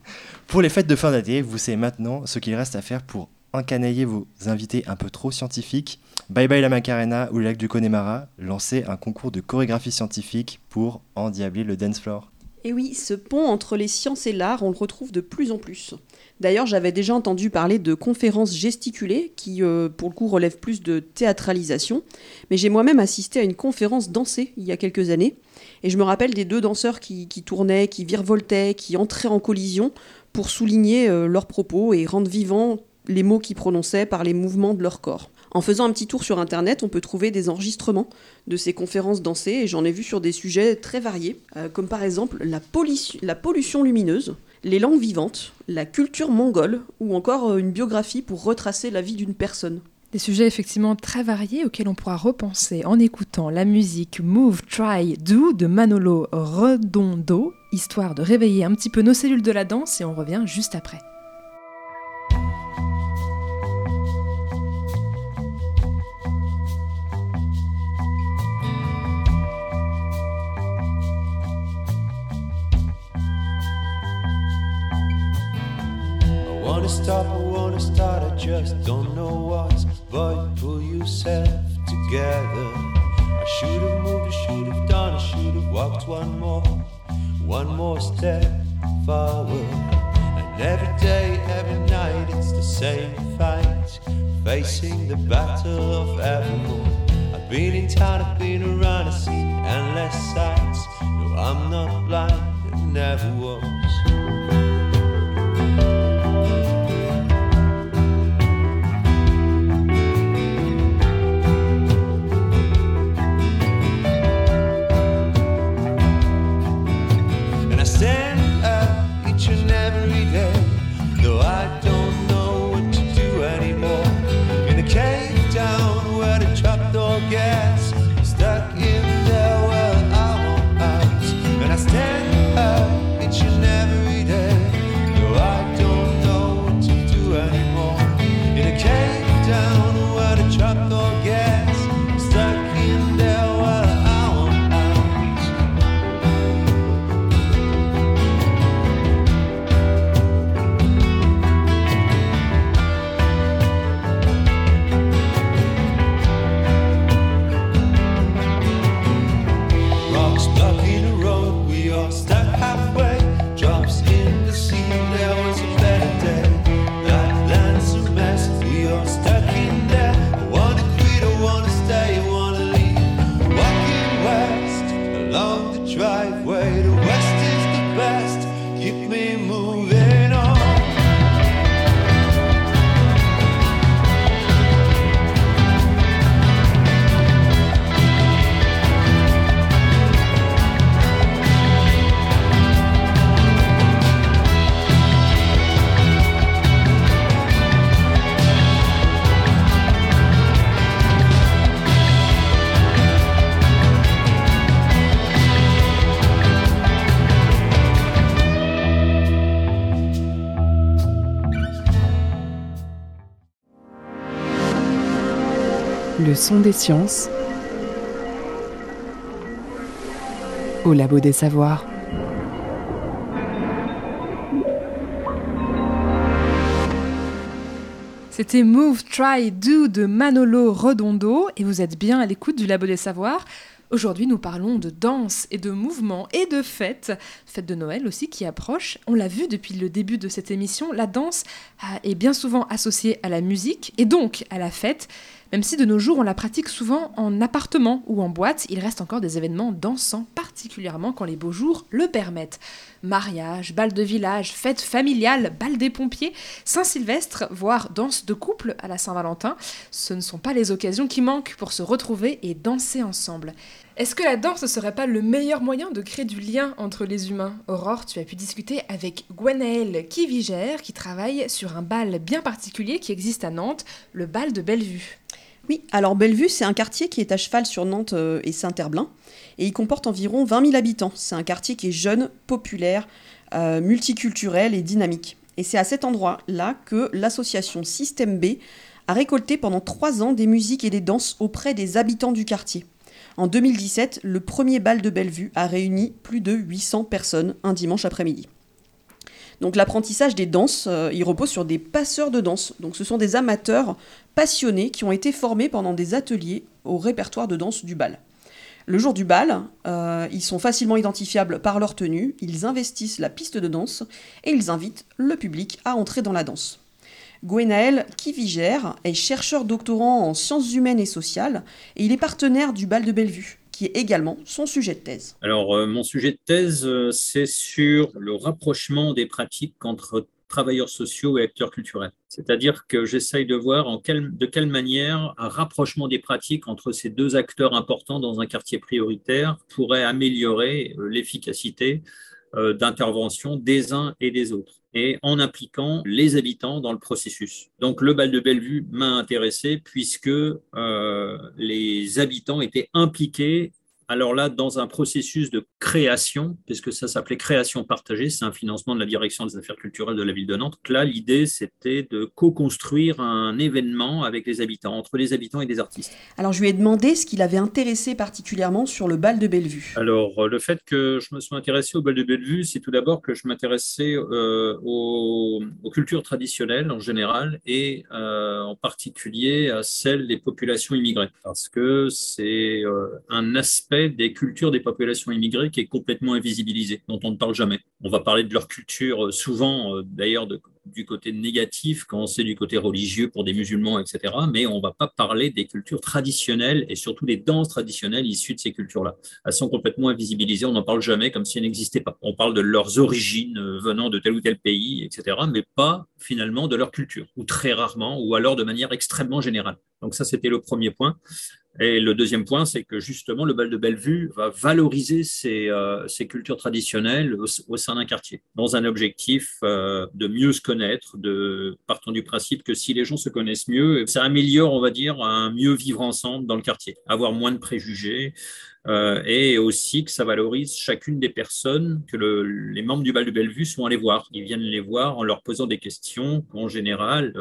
Pour les fêtes de fin d'année, vous savez maintenant ce qu'il reste à faire pour encanailler vos invités un peu trop scientifiques. Bye bye la Macarena ou le lac du Connemara, lancez un concours de chorégraphie scientifique pour endiabler le dance floor. Et oui, ce pont entre les sciences et l'art, on le retrouve de plus en plus. D'ailleurs, j'avais déjà entendu parler de conférences gesticulées, qui euh, pour le coup relèvent plus de théâtralisation, mais j'ai moi-même assisté à une conférence dansée il y a quelques années, et je me rappelle des deux danseurs qui, tournaient, qui virevoltaient, qui entraient en collision pour souligner euh, leurs propos et rendre vivants les mots qu'ils prononçaient par les mouvements de leur corps. En faisant un petit tour sur Internet, on peut trouver des enregistrements de ces conférences dansées, et j'en ai vu sur des sujets très variés, euh, comme par exemple la, pollution- lumineuse, les langues vivantes, la culture mongole, ou encore euh, une biographie pour retracer la vie d'une personne. Des sujets effectivement très variés auxquels on pourra repenser en écoutant la musique Move, Try, Do de Manolo Redondo, histoire de réveiller un petit peu nos cellules de la danse et on revient juste après. Wanna stop, I wanna start, I just don't know what. But pull yourself together. I should have moved, I should have done, I should have walked one more, one more step forward. And every day, every night, it's the same fight, facing the battle of evermore. I've been in town, I've been around, I see endless sights. No, I'm not blind, I never was. Son des sciences au labo des savoirs. C'était Move, Try, Do de Manolo Redondo et vous êtes bien à l'écoute du Labo des Savoirs. Aujourd'hui, nous parlons de danse et de mouvement et de fête, fête de Noël aussi qui approche. On l'a vu depuis le début de cette émission, la danse est bien souvent associée à la musique et donc à la fête. Même si de nos jours on la pratique souvent en appartement ou en boîte, il reste encore des événements dansants, particulièrement quand les beaux jours le permettent. Mariage, bal de village, fête familiale, bal des pompiers, Saint-Sylvestre, voire danse de couple à la Saint-Valentin, ce ne sont pas les occasions qui manquent pour se retrouver et danser ensemble. Est-ce que la danse ne serait pas le meilleur moyen de créer du lien entre les humains? Aurore, tu as pu discuter avec Gwenaëlle Kivigère qui travaille sur un bal bien particulier qui existe à Nantes, le bal de Bellevue. Oui, alors Bellevue, c'est un quartier qui est à cheval sur Nantes euh, et Saint-Herblain, et il comporte environ 20 000 habitants. C'est un quartier qui est jeune, populaire, euh, multiculturel et dynamique. Et c'est à cet endroit-là que l'association Système B a récolté pendant trois ans des musiques et des danses auprès des habitants du quartier. En 2017, le premier bal de Bellevue a réuni plus de 800 personnes un dimanche après-midi. Donc l'apprentissage des danses, euh, il repose sur des passeurs de danse. Donc ce sont des amateurs passionnés qui ont été formés pendant des ateliers au répertoire de danse du bal. Le jour du bal, euh, ils sont facilement identifiables par leur tenue, ils investissent la piste de danse et ils invitent le public à entrer dans la danse. Gwenaël Kivigère est chercheur doctorant en sciences humaines et sociales et il est partenaire du bal de Bellevue, qui est également son sujet de thèse. Alors, euh, mon sujet de thèse, euh, c'est sur le rapprochement des pratiques entre travailleurs sociaux et acteurs culturels. C'est-à-dire que j'essaye de voir de quelle manière un rapprochement des pratiques entre ces deux acteurs importants dans un quartier prioritaire pourrait améliorer euh, l'efficacité d'intervention des uns et des autres et en impliquant les habitants dans le processus. Donc le bal de Bellevue m'a intéressé puisque euh, les habitants étaient impliqués alors là, dans un processus de création, puisque ça s'appelait création partagée, c'est un financement de la direction des affaires culturelles de la ville de Nantes. Là, l'idée, c'était de co-construire un événement avec les habitants, entre les habitants et des artistes. Alors, je lui ai demandé ce qui l'avait intéressé particulièrement sur le bal de Bellevue. Alors, euh, le fait que je me sois intéressé au bal de Bellevue, c'est tout d'abord que je m'intéressais euh, aux, cultures traditionnelles en général et euh, en particulier à celles des populations immigrées, parce que c'est un aspect des cultures des populations immigrées qui est complètement invisibilisé, dont on ne parle jamais. On va parler de leur culture euh, souvent, euh, d'ailleurs, du côté négatif quand c'est du côté religieux pour des musulmans, etc. Mais on ne va pas parler des cultures traditionnelles et surtout des danses traditionnelles issues de ces cultures-là. Elles sont complètement invisibilisées, on n'en parle jamais comme si elles n'existaient pas. On parle de leurs origines euh, venant de tel ou tel pays, etc. Mais pas finalement de leur culture, ou très rarement, ou alors de manière extrêmement générale. Donc ça, c'était le premier point. Et le deuxième point, c'est que justement, le bal de Bellevue va valoriser ces, euh, cultures traditionnelles au, sein d'un quartier, dans un objectif euh, de mieux se connaître, de, partant du principe que si les gens se connaissent mieux, ça améliore, on va dire, un mieux vivre ensemble dans le quartier, avoir moins de préjugés, euh, et aussi que ça valorise chacune des personnes que les membres du bal de Bellevue sont allés voir. Ils viennent les voir en leur posant des questions qu'en général,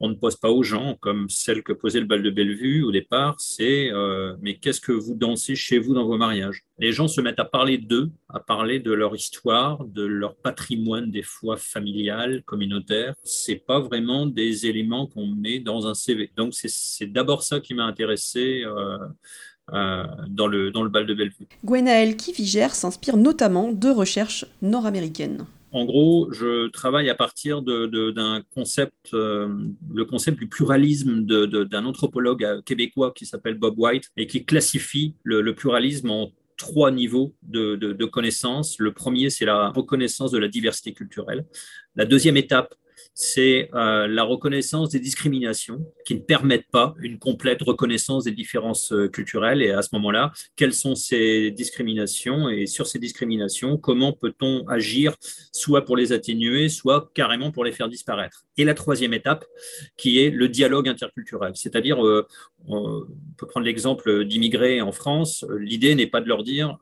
on ne pose pas aux gens, comme celle que posait le bal de Bellevue au départ, c'est euh, mais qu'est-ce que vous dansez chez vous dans vos mariages? Les gens se mettent à parler d'eux, à parler de leur histoire, de leur patrimoine, des fois familial, communautaire. C'est pas vraiment des éléments qu'on met dans un CV. Donc c'est d'abord ça qui m'a intéressé. Euh, euh, dans, le, dans le bal de Bellevue. Gwenaël Kivigère s'inspire notamment de recherches nord-américaines. En gros, je travaille à partir d'un concept, euh, le concept du pluralisme d'un anthropologue québécois qui s'appelle Bob White et qui classifie le, pluralisme en trois niveaux de, de connaissance. Le premier, c'est la reconnaissance de la diversité culturelle. La deuxième étape, c'est euh, la reconnaissance des discriminations qui ne permettent pas une complète reconnaissance des différences euh, culturelles. Et à ce moment-là, quelles sont ces discriminations Et sur ces discriminations, comment peut-on agir soit pour les atténuer, soit carrément pour les faire disparaître? Et la troisième étape, qui est le dialogue interculturel, c'est-à-dire euh, on peut prendre l'exemple d'immigrés en France. L'idée n'est pas de leur dire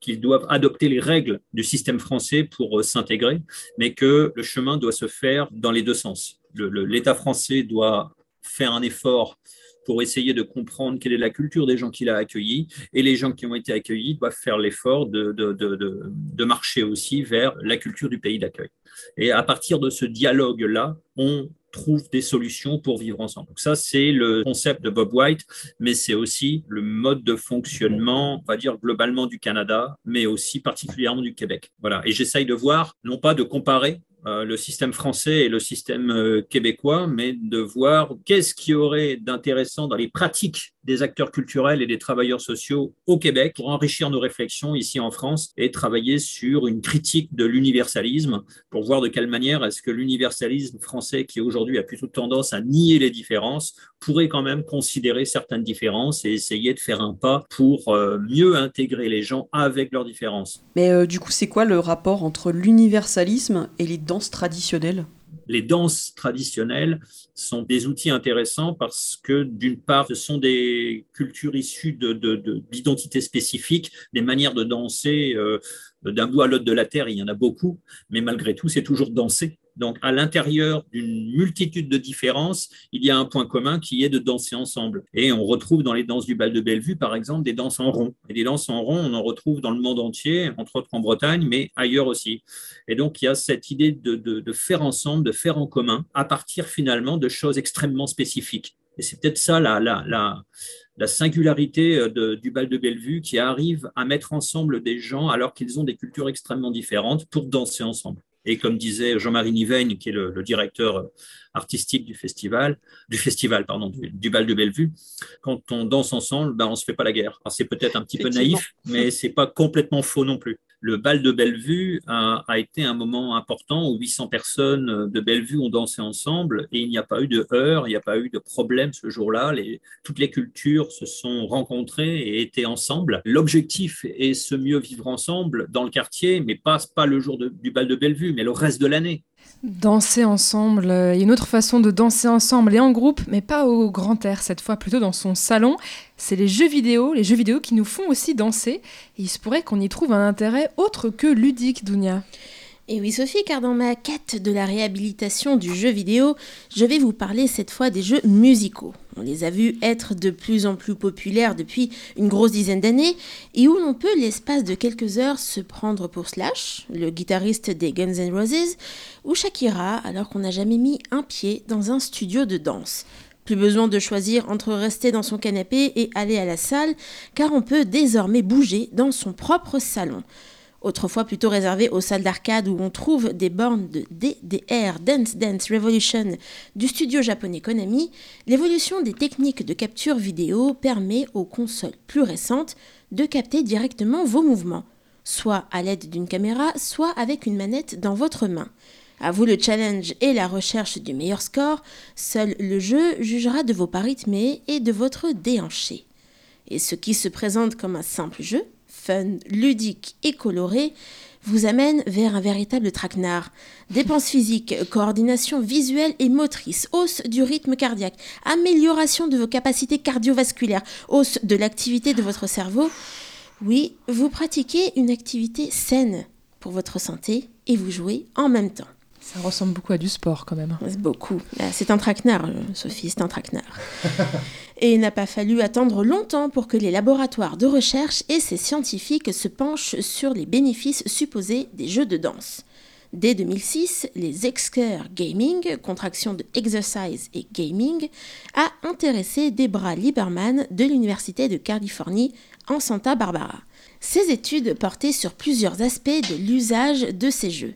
qu'ils doivent adopter les règles du système français pour s'intégrer, mais que le chemin doit se faire dans les deux sens. L'État français doit faire un effort pour essayer de comprendre quelle est la culture des gens qu'il a accueillis, et les gens qui ont été accueillis doivent faire l'effort de, marcher aussi vers la culture du pays d'accueil. Et à partir de ce dialogue-là, on trouve des solutions pour vivre ensemble. Donc ça, c'est le concept de Bob White, mais c'est aussi le mode de fonctionnement, on va dire globalement du Canada, mais aussi particulièrement du Québec. Voilà. Et j'essaye de voir, non pas de comparer le système français et le système euh, québécois, mais de voir qu'est-ce qui aurait d'intéressant dans les pratiques des acteurs culturels et des travailleurs sociaux au Québec pour enrichir nos réflexions ici en France et travailler sur une critique de l'universalisme pour voir de quelle manière est-ce que l'universalisme français, qui aujourd'hui a plutôt tendance à nier les différences, pourrait quand même considérer certaines différences et essayer de faire un pas pour euh, mieux intégrer les gens avec leurs différences. Mais euh, du coup, c'est quoi le rapport entre l'universalisme et les danses traditionnelles? Les danses traditionnelles sont des outils intéressants parce que, d'une part, ce sont des cultures issues d'identités de, spécifiques, des manières de danser euh, d'un bout à l'autre de la Terre, il y en a beaucoup, mais malgré tout, c'est toujours danser. Donc, à l'intérieur d'une multitude de différences, il y a un point commun qui est de danser ensemble. Et on retrouve dans les danses du bal de Bellevue, par exemple, des danses en rond. Et des danses en rond, on en retrouve dans le monde entier, entre autres en Bretagne, mais ailleurs aussi. Et donc, il y a cette idée de, faire ensemble, de faire en commun, à partir finalement de choses extrêmement spécifiques Et c'est peut-être ça la, la, la, la singularité euh, du bal de Bellevue qui arrive à mettre ensemble des gens alors qu'ils ont des cultures extrêmement différentes pour danser ensemble. Et comme disait Jean-Marie Niveigne, qui est le, le, directeur artistique du festival, du festival pardon, du, du, bal de Bellevue, quand on danse ensemble, ben, on se fait pas la guerre. c'est peut-être un petit peu naïf, mais c'est pas complètement faux non plus le bal de Bellevue a, été un moment important où 800 personnes de Bellevue ont dansé ensemble et il n'y a pas eu de heurts, il n'y a pas eu de problème ce jour-là. Toutes les cultures se sont rencontrées et étaient ensemble. L'objectif est se mieux vivre ensemble dans le quartier, mais pas, pas le jour du bal de Bellevue, mais le reste de l'année. Danser ensemble, il y a une autre façon de danser ensemble et en groupe, mais pas au grand air, cette fois plutôt dans son salon. C'est les jeux vidéo, les jeux vidéo qui nous font aussi danser. Et il se pourrait qu'on y trouve un intérêt autre que ludique, Dounia. Et oui Sophie, car dans ma quête de la réhabilitation du jeu vidéo, je vais vous parler cette fois des jeux musicaux. On les a vus être de plus en plus populaires depuis une grosse dizaine d'années et où l'on peut l'espace de quelques heures se prendre pour Slash, le guitariste des Guns N' Roses, ou Shakira alors qu'on n'a jamais mis un pied dans un studio de danse. Plus besoin de choisir entre rester dans son canapé et aller à la salle, car on peut désormais bouger dans son propre salon autrefois plutôt réservé aux salles d'arcade où on trouve des bornes de DDR, Dance Dance Revolution, du studio japonais Konami, l'évolution des techniques de capture vidéo permet aux consoles plus récentes de capter directement vos mouvements, soit à l'aide d'une caméra, soit avec une manette dans votre main. À vous le challenge et la recherche du meilleur score, seul le jeu jugera de vos pas rythmés et de votre déhanché. Et ce qui se présente comme un simple jeu fun, ludique et coloré vous amène vers un véritable traquenard. Dépenses physiques, coordination visuelle et motrice, hausse du rythme cardiaque, amélioration de vos capacités cardiovasculaires, hausse de l'activité de votre cerveau. Oui, vous pratiquez une activité saine pour votre santé et vous jouez en même temps. Ça ressemble beaucoup à du sport quand même. Beaucoup. Ah, c'est un traquenard, euh, Sophie, c'est un traquenard. Et il n'a pas fallu attendre longtemps pour que les laboratoires de recherche et ces scientifiques se penchent sur les bénéfices supposés des jeux de danse. Dès 2006, les Exker Gaming, contraction de Exercise et Gaming, a intéressé Debra Lieberman de l'Université de Californie en Santa Barbara. Ces études portaient sur plusieurs aspects de l'usage de ces jeux.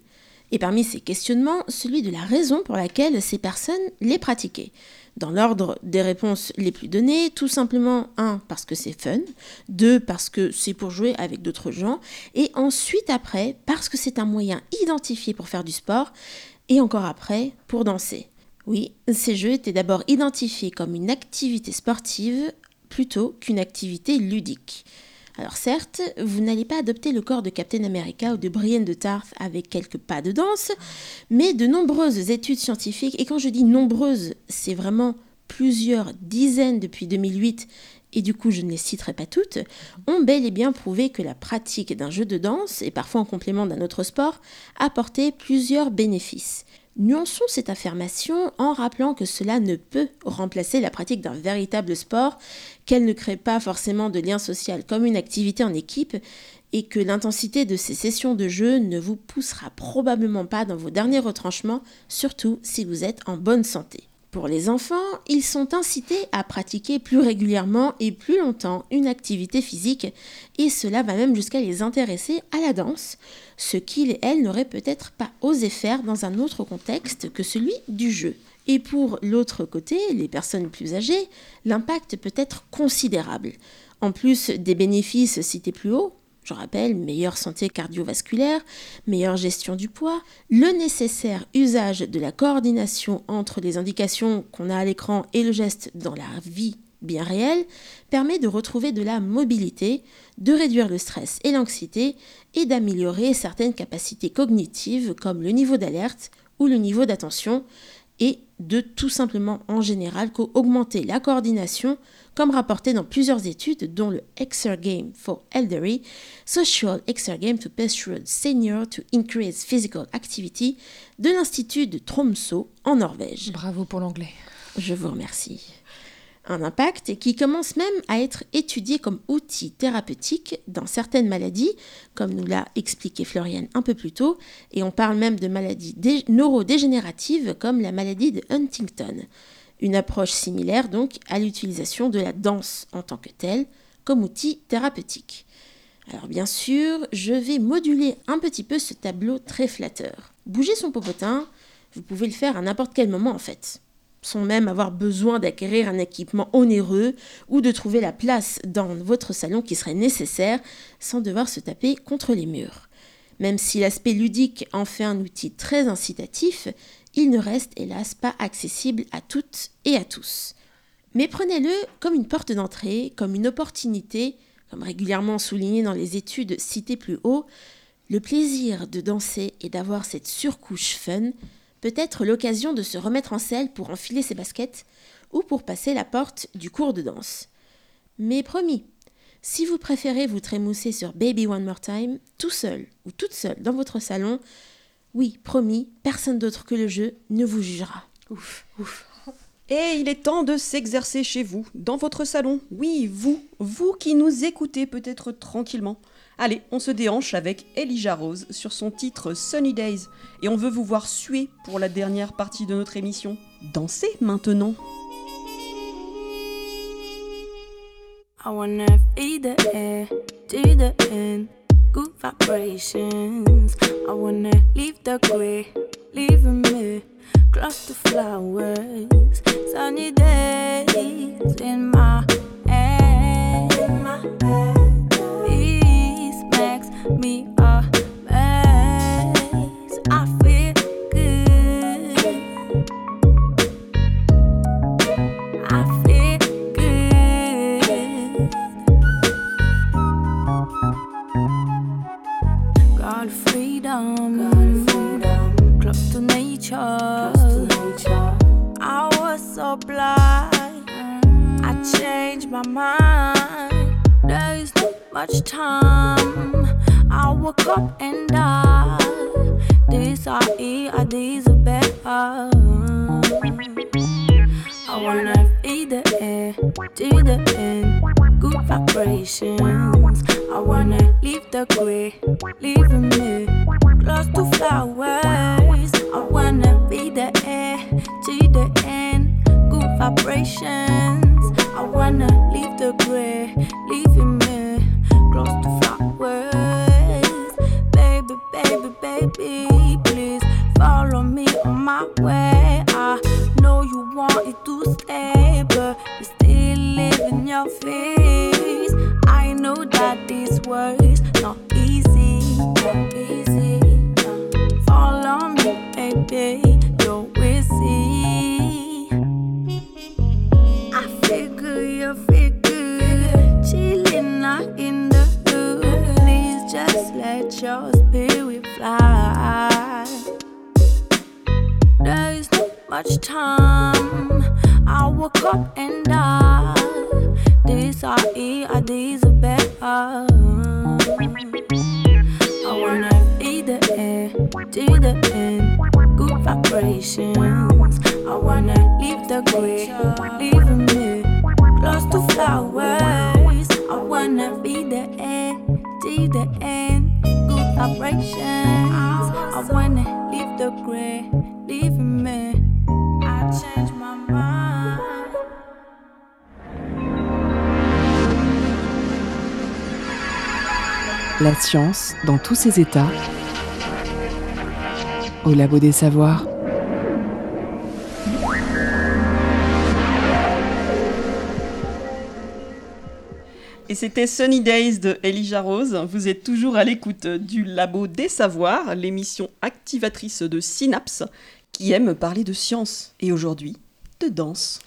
Et parmi ces questionnements, celui de la raison pour laquelle ces personnes les pratiquaient. Dans l'ordre des réponses les plus données, tout simplement 1 parce que c'est fun, 2 parce que c'est pour jouer avec d'autres gens, et ensuite après parce que c'est un moyen identifié pour faire du sport, et encore après pour danser. Oui, ces jeux étaient d'abord identifiés comme une activité sportive plutôt qu'une activité ludique. Alors certes, vous n'allez pas adopter le corps de Captain America ou de Brienne de Tarth avec quelques pas de danse, mais de nombreuses études scientifiques, et quand je dis nombreuses, c'est vraiment plusieurs dizaines depuis 2008, et du coup je ne les citerai pas toutes, ont bel et bien prouvé que la pratique d'un jeu de danse, et parfois en complément d'un autre sport, apportait plusieurs bénéfices. Nuançons cette affirmation en rappelant que cela ne peut remplacer la pratique d'un véritable sport, qu'elle ne crée pas forcément de lien social comme une activité en équipe, et que l'intensité de ces sessions de jeu ne vous poussera probablement pas dans vos derniers retranchements, surtout si vous êtes en bonne santé. Pour les enfants, ils sont incités à pratiquer plus régulièrement et plus longtemps une activité physique, et cela va même jusqu'à les intéresser à la danse, ce qu'ils et elles n'auraient peut-être pas osé faire dans un autre contexte que celui du jeu. Et pour l'autre côté, les personnes plus âgées, l'impact peut être considérable. En plus des bénéfices cités plus haut, je rappelle, meilleure santé cardiovasculaire, meilleure gestion du poids, le nécessaire usage de la coordination entre les indications qu'on a à l'écran et le geste dans la vie bien réelle permet de retrouver de la mobilité, de réduire le stress et l'anxiété et d'améliorer certaines capacités cognitives comme le niveau d'alerte ou le niveau d'attention et de tout simplement en général qu'augmenter la coordination comme rapporté dans plusieurs études dont le Exergame for Elderly, Social Exergame to Persuade Senior to Increase Physical Activity de l'Institut de Tromsø en Norvège. Bravo pour l'anglais. Je vous remercie un impact qui commence même à être étudié comme outil thérapeutique dans certaines maladies, comme nous l'a expliqué Floriane un peu plus tôt, et on parle même de maladies neurodégénératives comme la maladie de Huntington. Une approche similaire donc à l'utilisation de la danse en tant que telle comme outil thérapeutique. Alors bien sûr, je vais moduler un petit peu ce tableau très flatteur. Bouger son popotin, vous pouvez le faire à n'importe quel moment en fait, sans même avoir besoin d'acquérir un équipement onéreux ou de trouver la place dans votre salon qui serait nécessaire sans devoir se taper contre les murs. Même si l'aspect ludique en fait un outil très incitatif, il ne reste hélas pas accessible à toutes et à tous. Mais prenez-le comme une porte d'entrée, comme une opportunité, comme régulièrement souligné dans les études citées plus haut, le plaisir de danser et d'avoir cette surcouche fun peut être l'occasion de se remettre en selle pour enfiler ses baskets ou pour passer la porte du cours de danse. Mais promis, si vous préférez vous trémousser sur Baby One More Time, tout seul ou toute seule dans votre salon, oui, promis, personne d'autre que le jeu ne vous jugera. Ouf, ouf. Et il est temps de s'exercer chez vous, dans votre salon. Oui, vous, vous qui nous écoutez peut-être tranquillement. Allez, on se déhanche avec Elijah Rose sur son titre Sunny Days. Et on veut vous voir suer pour la dernière partie de notre émission. Dansez maintenant. I wanna feed the air to the end, good vibrations. I wanna leave the gray, leave me close to flowers. Sunny days in my head. Peace makes me a mess. I feel good. I feel good. Got freedom. Got freedom. Close to nature. I was so blind. I changed my mind. There is not much time. I woke up and died. These are are these are better. I wanna the air to the end. Good vibrations. I wanna leave the gray, leaving me close to flowers. I wanna be the air to the end. Good vibrations. I wanna leave the gray, I know you wanted to stay, but you're still living your fear. Much time. I woke up and died. These are it, are these are better. I wanna be the air to the end. Good vibrations. I wanna leave the gray, leaving me close to flowers. I wanna be the air to the end. Good vibrations. I wanna leave the gray, leaving me. La science dans tous ses états. Au labo des savoirs. Et c'était Sunny Days de Elijah Rose. Vous êtes toujours à l'écoute du Labo des Savoirs, l'émission activatrice de Synapse qui aime parler de science et aujourd'hui de danse.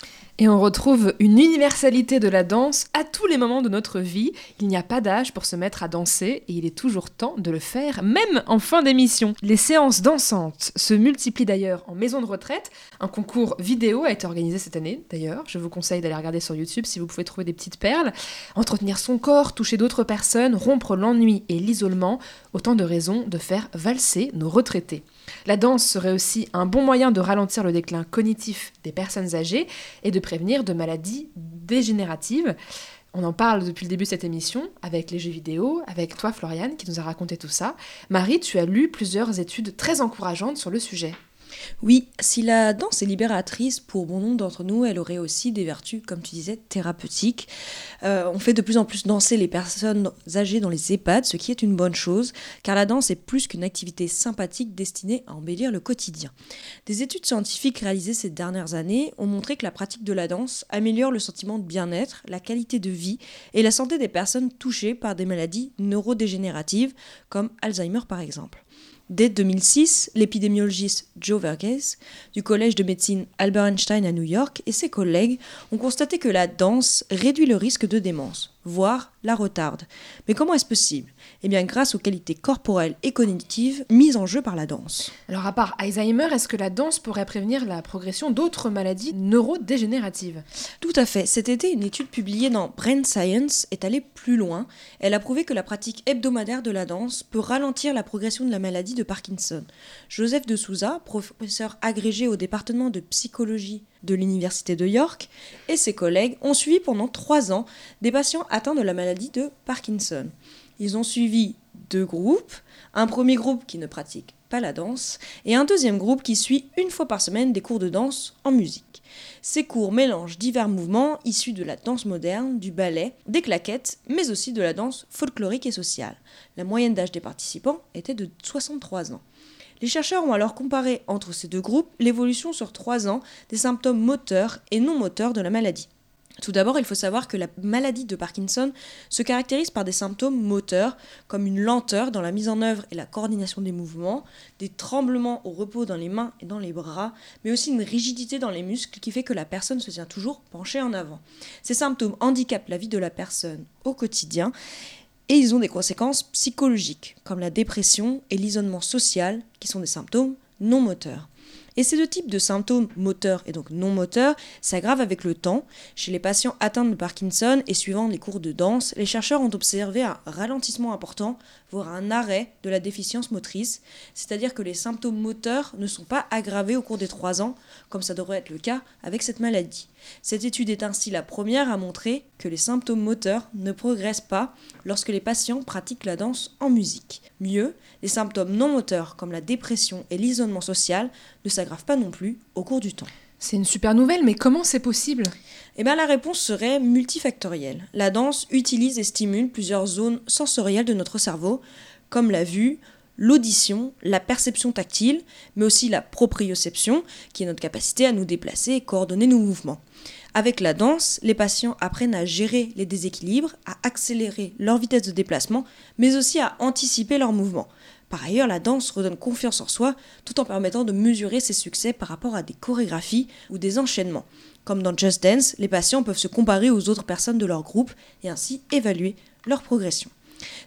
Et on retrouve une universalité de la danse à tous les moments de notre vie. Il n'y a pas d'âge pour se mettre à danser et il est toujours temps de le faire, même en fin d'émission. Les séances dansantes se multiplient d'ailleurs en maison de retraite. Un concours vidéo a été organisé cette année d'ailleurs. Je vous conseille d'aller regarder sur YouTube si vous pouvez trouver des petites perles. Entretenir son corps, toucher d'autres personnes, rompre l'ennui et l'isolement, autant de raisons de faire valser nos retraités. La danse serait aussi un bon moyen de ralentir le déclin cognitif des personnes âgées et de prévenir de maladies dégénératives. On en parle depuis le début de cette émission avec les jeux vidéo, avec toi Floriane qui nous a raconté tout ça. Marie, tu as lu plusieurs études très encourageantes sur le sujet. Oui, si la danse est libératrice, pour bon nombre d'entre nous, elle aurait aussi des vertus, comme tu disais, thérapeutiques. Euh, on fait de plus en plus danser les personnes âgées dans les EHPAD, ce qui est une bonne chose, car la danse est plus qu'une activité sympathique destinée à embellir le quotidien. Des études scientifiques réalisées ces dernières années ont montré que la pratique de la danse améliore le sentiment de bien-être, la qualité de vie et la santé des personnes touchées par des maladies neurodégénératives, comme Alzheimer par exemple. Dès 2006, l'épidémiologiste Joe Verghese du Collège de médecine Albert Einstein à New York et ses collègues ont constaté que la danse réduit le risque de démence, voire la retarde. Mais comment est-ce possible? Eh bien grâce aux qualités corporelles et cognitives mises en jeu par la danse. Alors à part Alzheimer, est-ce que la danse pourrait prévenir la progression d'autres maladies neurodégénératives? Tout à fait. Cet été, une étude publiée dans Brain Science est allée plus loin. Elle a prouvé que la pratique hebdomadaire de la danse peut ralentir la progression de la maladie de Parkinson. Joseph de Souza, professeur agrégé au département de psychologie de l'Université de York, et ses collègues ont suivi pendant trois ans des patients atteints de la maladie de Parkinson. Ils ont suivi deux groupes, un premier groupe qui ne pratique pas la danse, et un deuxième groupe qui suit une fois par semaine des cours de danse en musique. Ces cours mélangent divers mouvements issus de la danse moderne, du ballet, des claquettes, mais aussi de la danse folklorique et sociale. La moyenne d'âge des participants était de 63 ans. Les chercheurs ont alors comparé entre ces deux groupes l'évolution sur trois ans des symptômes moteurs et non moteurs de la maladie. Tout d'abord, il faut savoir que la maladie de Parkinson se caractérise par des symptômes moteurs, comme une lenteur dans la mise en œuvre et la coordination des mouvements, des tremblements au repos dans les mains et dans les bras, mais aussi une rigidité dans les muscles qui fait que la personne se tient toujours penchée en avant. Ces symptômes handicapent la vie de la personne au quotidien et ils ont des conséquences psychologiques, comme la dépression et l'isolement social, qui sont des symptômes non moteurs. Et ces deux types de symptômes moteurs et donc non moteurs s'aggravent avec le temps. Chez les patients atteints de Parkinson et suivant les cours de danse, les chercheurs ont observé un ralentissement important, voire un arrêt de la déficience motrice, c'est-à-dire que les symptômes moteurs ne sont pas aggravés au cours des trois ans, comme ça devrait être le cas avec cette maladie. Cette étude est ainsi la première à montrer que les symptômes moteurs ne progressent pas lorsque les patients pratiquent la danse en musique. Mieux, les symptômes non moteurs comme la dépression et l'isolement social ne s'aggravent pas non plus au cours du temps. C'est une super nouvelle, mais comment c'est possible Eh bien la réponse serait multifactorielle. La danse utilise et stimule plusieurs zones sensorielles de notre cerveau, comme la vue, l'audition, la perception tactile, mais aussi la proprioception, qui est notre capacité à nous déplacer et coordonner nos mouvements. Avec la danse, les patients apprennent à gérer les déséquilibres, à accélérer leur vitesse de déplacement, mais aussi à anticiper leurs mouvements. Par ailleurs, la danse redonne confiance en soi tout en permettant de mesurer ses succès par rapport à des chorégraphies ou des enchaînements. Comme dans Just Dance, les patients peuvent se comparer aux autres personnes de leur groupe et ainsi évaluer leur progression.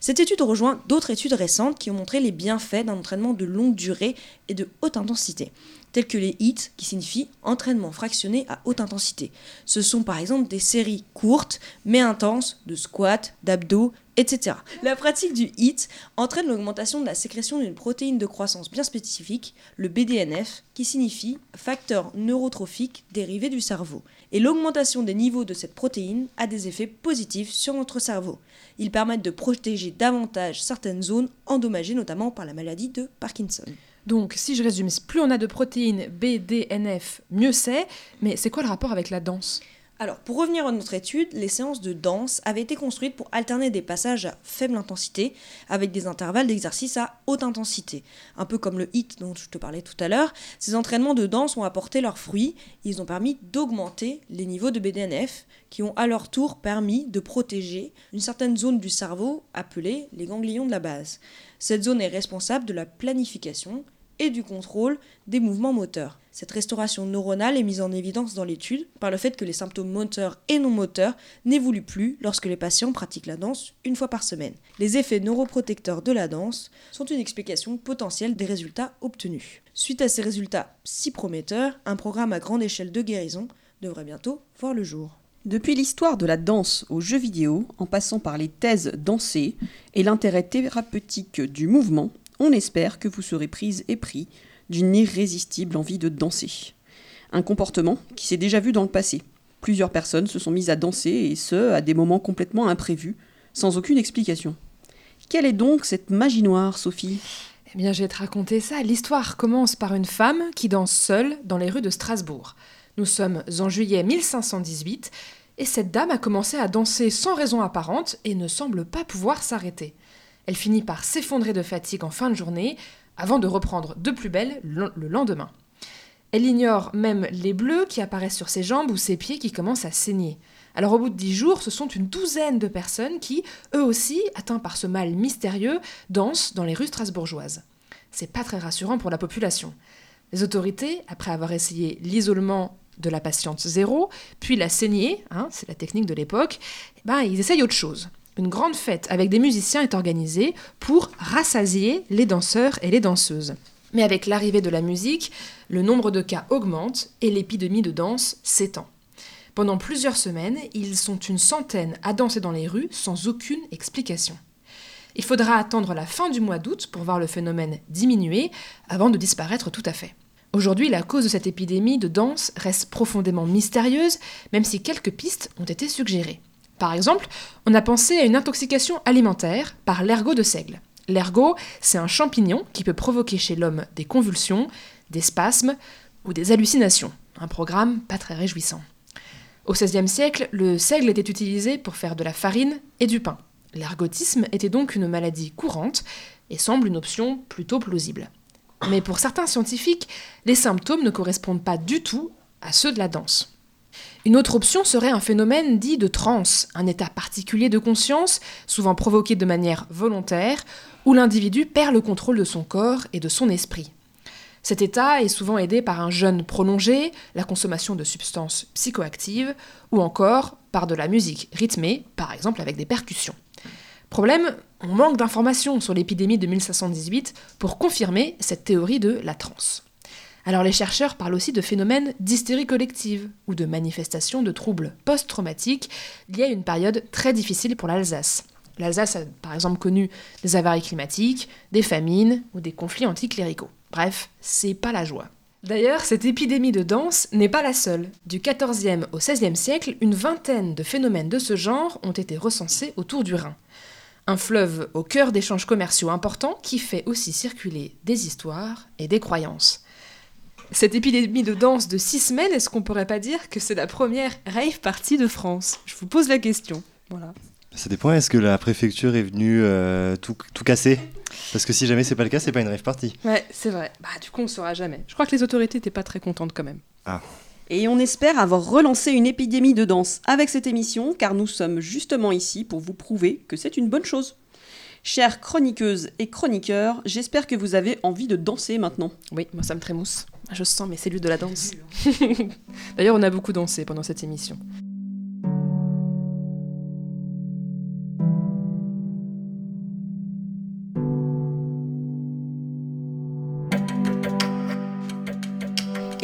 Cette étude rejoint d'autres études récentes qui ont montré les bienfaits d'un entraînement de longue durée et de haute intensité, tels que les HIIT, qui signifie entraînement fractionné à haute intensité. Ce sont par exemple des séries courtes mais intenses de squats, d'abdos, etc. La pratique du HIIT entraîne l'augmentation de la sécrétion d'une protéine de croissance bien spécifique, le BDNF, qui signifie facteur neurotrophique dérivé du cerveau. Et l'augmentation des niveaux de cette protéine a des effets positifs sur notre cerveau. Ils permettent de protéger davantage certaines zones endommagées notamment par la maladie de Parkinson. Donc, si je résume, plus on a de protéines BDNF, mieux c'est. Mais c'est quoi le rapport avec la danse? Alors, pour revenir à notre étude, les séances de danse avaient été construites pour alterner des passages à faible intensité avec des intervalles d'exercice à haute intensité. Un peu comme le HIT dont je te parlais tout à l'heure, ces entraînements de danse ont apporté leurs fruits. Ils ont permis d'augmenter les niveaux de BDNF qui ont à leur tour permis de protéger une certaine zone du cerveau appelée les ganglions de la base. Cette zone est responsable de la planification et du contrôle des mouvements moteurs. Cette restauration neuronale est mise en évidence dans l'étude par le fait que les symptômes moteurs et non moteurs n'évoluent plus lorsque les patients pratiquent la danse une fois par semaine. Les effets neuroprotecteurs de la danse sont une explication potentielle des résultats obtenus. Suite à ces résultats si prometteurs, un programme à grande échelle de guérison devrait bientôt voir le jour. Depuis l'histoire de la danse aux jeux vidéo, en passant par les thèses dansées et l'intérêt thérapeutique du mouvement, on espère que vous serez prise et pris d'une irrésistible envie de danser. Un comportement qui s'est déjà vu dans le passé. Plusieurs personnes se sont mises à danser, et ce, à des moments complètement imprévus, sans aucune explication. Quelle est donc cette magie noire, Sophie? Eh bien, je vais te raconter ça. L'histoire commence par une femme qui danse seule dans les rues de Strasbourg. Nous sommes en juillet 1518 et cette dame a commencé à danser sans raison apparente et ne semble pas pouvoir s'arrêter. Elle finit par s'effondrer de fatigue en fin de journée avant de reprendre de plus belle le le lendemain. Elle ignore même les bleus qui apparaissent sur ses jambes ou ses pieds qui commencent à saigner. Alors au bout de dix jours, ce sont une douzaine de personnes qui, eux aussi, atteints par ce mal mystérieux, dansent dans les rues strasbourgeoises. C'est pas très rassurant pour la population. Les autorités, après avoir essayé l'isolement de la patiente zéro, puis la saignée, hein, c'est la technique de l'époque, eh ben, ils essayent autre chose. Une grande fête avec des musiciens est organisée pour rassasier les danseurs et les danseuses. Mais avec l'arrivée de la musique, le nombre de cas augmente et l'épidémie de danse s'étend. Pendant plusieurs semaines, ils sont une centaine à danser dans les rues sans aucune explication. Il faudra attendre la fin du mois d'août pour voir le phénomène diminuer avant de disparaître tout à fait. Aujourd'hui, la cause de cette épidémie de danse reste profondément mystérieuse, même si quelques pistes ont été suggérées. Par exemple, on a pensé à une intoxication alimentaire par l'ergot de seigle. L'ergot, c'est un champignon qui peut provoquer chez l'homme des convulsions, des spasmes ou des hallucinations. Un programme pas très réjouissant. Au XVIe siècle, le seigle était utilisé pour faire de la farine et du pain. L'ergotisme était donc une maladie courante et semble une option plutôt plausible. Mais pour certains scientifiques, les symptômes ne correspondent pas du tout à ceux de la danse. Une autre option serait un phénomène dit de transe, un état particulier de conscience, souvent provoqué de manière volontaire, où l'individu perd le contrôle de son corps et de son esprit. Cet état est souvent aidé par un jeûne prolongé, la consommation de substances psychoactives, ou encore par de la musique rythmée, par exemple avec des percussions. Problème, on manque d'informations sur l'épidémie de 1518 pour confirmer cette théorie de la transe. Alors les chercheurs parlent aussi de phénomènes d'hystérie collective ou de manifestations de troubles post-traumatiques liés à une période très difficile pour l'Alsace. L'Alsace a par exemple connu des avaries climatiques, des famines ou des conflits anticléricaux. Bref, c'est pas la joie. D'ailleurs, cette épidémie de danse n'est pas la seule. Du XIVe au XVIe siècle, une vingtaine de phénomènes de ce genre ont été recensés autour du Rhin. Un fleuve au cœur d'échanges commerciaux importants qui fait aussi circuler des histoires et des croyances. Cette épidémie de danse de six semaines, est-ce qu'on pourrait pas dire que c'est la première rave party de France? Je vous pose la question. Voilà. Ça dépend, est-ce que la préfecture est venue euh, tout, tout casser? Parce que si jamais c'est pas le cas, c'est pas une rave party. Ouais, c'est vrai. Bah, du coup, on saura jamais. Je crois que les autorités n'étaient pas très contentes quand même. Ah. Et on espère avoir relancé une épidémie de danse avec cette émission, car nous sommes justement ici pour vous prouver que c'est une bonne chose. Chères chroniqueuses et chroniqueurs, j'espère que vous avez envie de danser maintenant. Oui, moi ça me trémousse. Je sens mes cellules de la danse. D'ailleurs, on a beaucoup dansé pendant cette émission.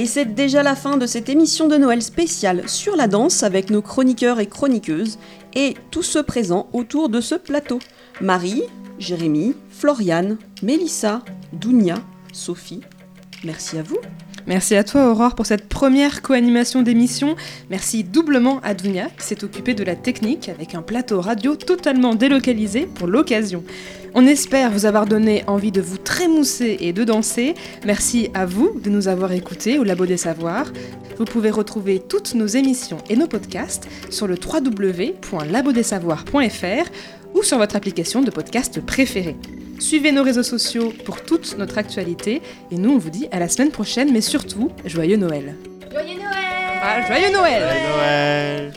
Et c'est déjà la fin de cette émission de Noël spéciale sur la danse avec nos chroniqueurs et chroniqueuses et tous ceux présents autour de ce plateau. Marie, Jérémy, Floriane, Mélissa, Dounia, Sophie. Merci à vous. Merci à toi Aurore pour cette première co-animation d'émission. Merci doublement à Dunia qui s'est occupée de la technique avec un plateau radio totalement délocalisé pour l'occasion. On espère vous avoir donné envie de vous trémousser et de danser. Merci à vous de nous avoir écoutés au Labo des Savoirs. Vous pouvez retrouver toutes nos émissions et nos podcasts sur le www.labodessavoirs.fr ou sur votre application de podcast préférée. Suivez nos réseaux sociaux pour toute notre actualité et nous on vous dit à la semaine prochaine mais surtout joyeux Noël. Joyeux Noël Ah, joyeux Noël Noël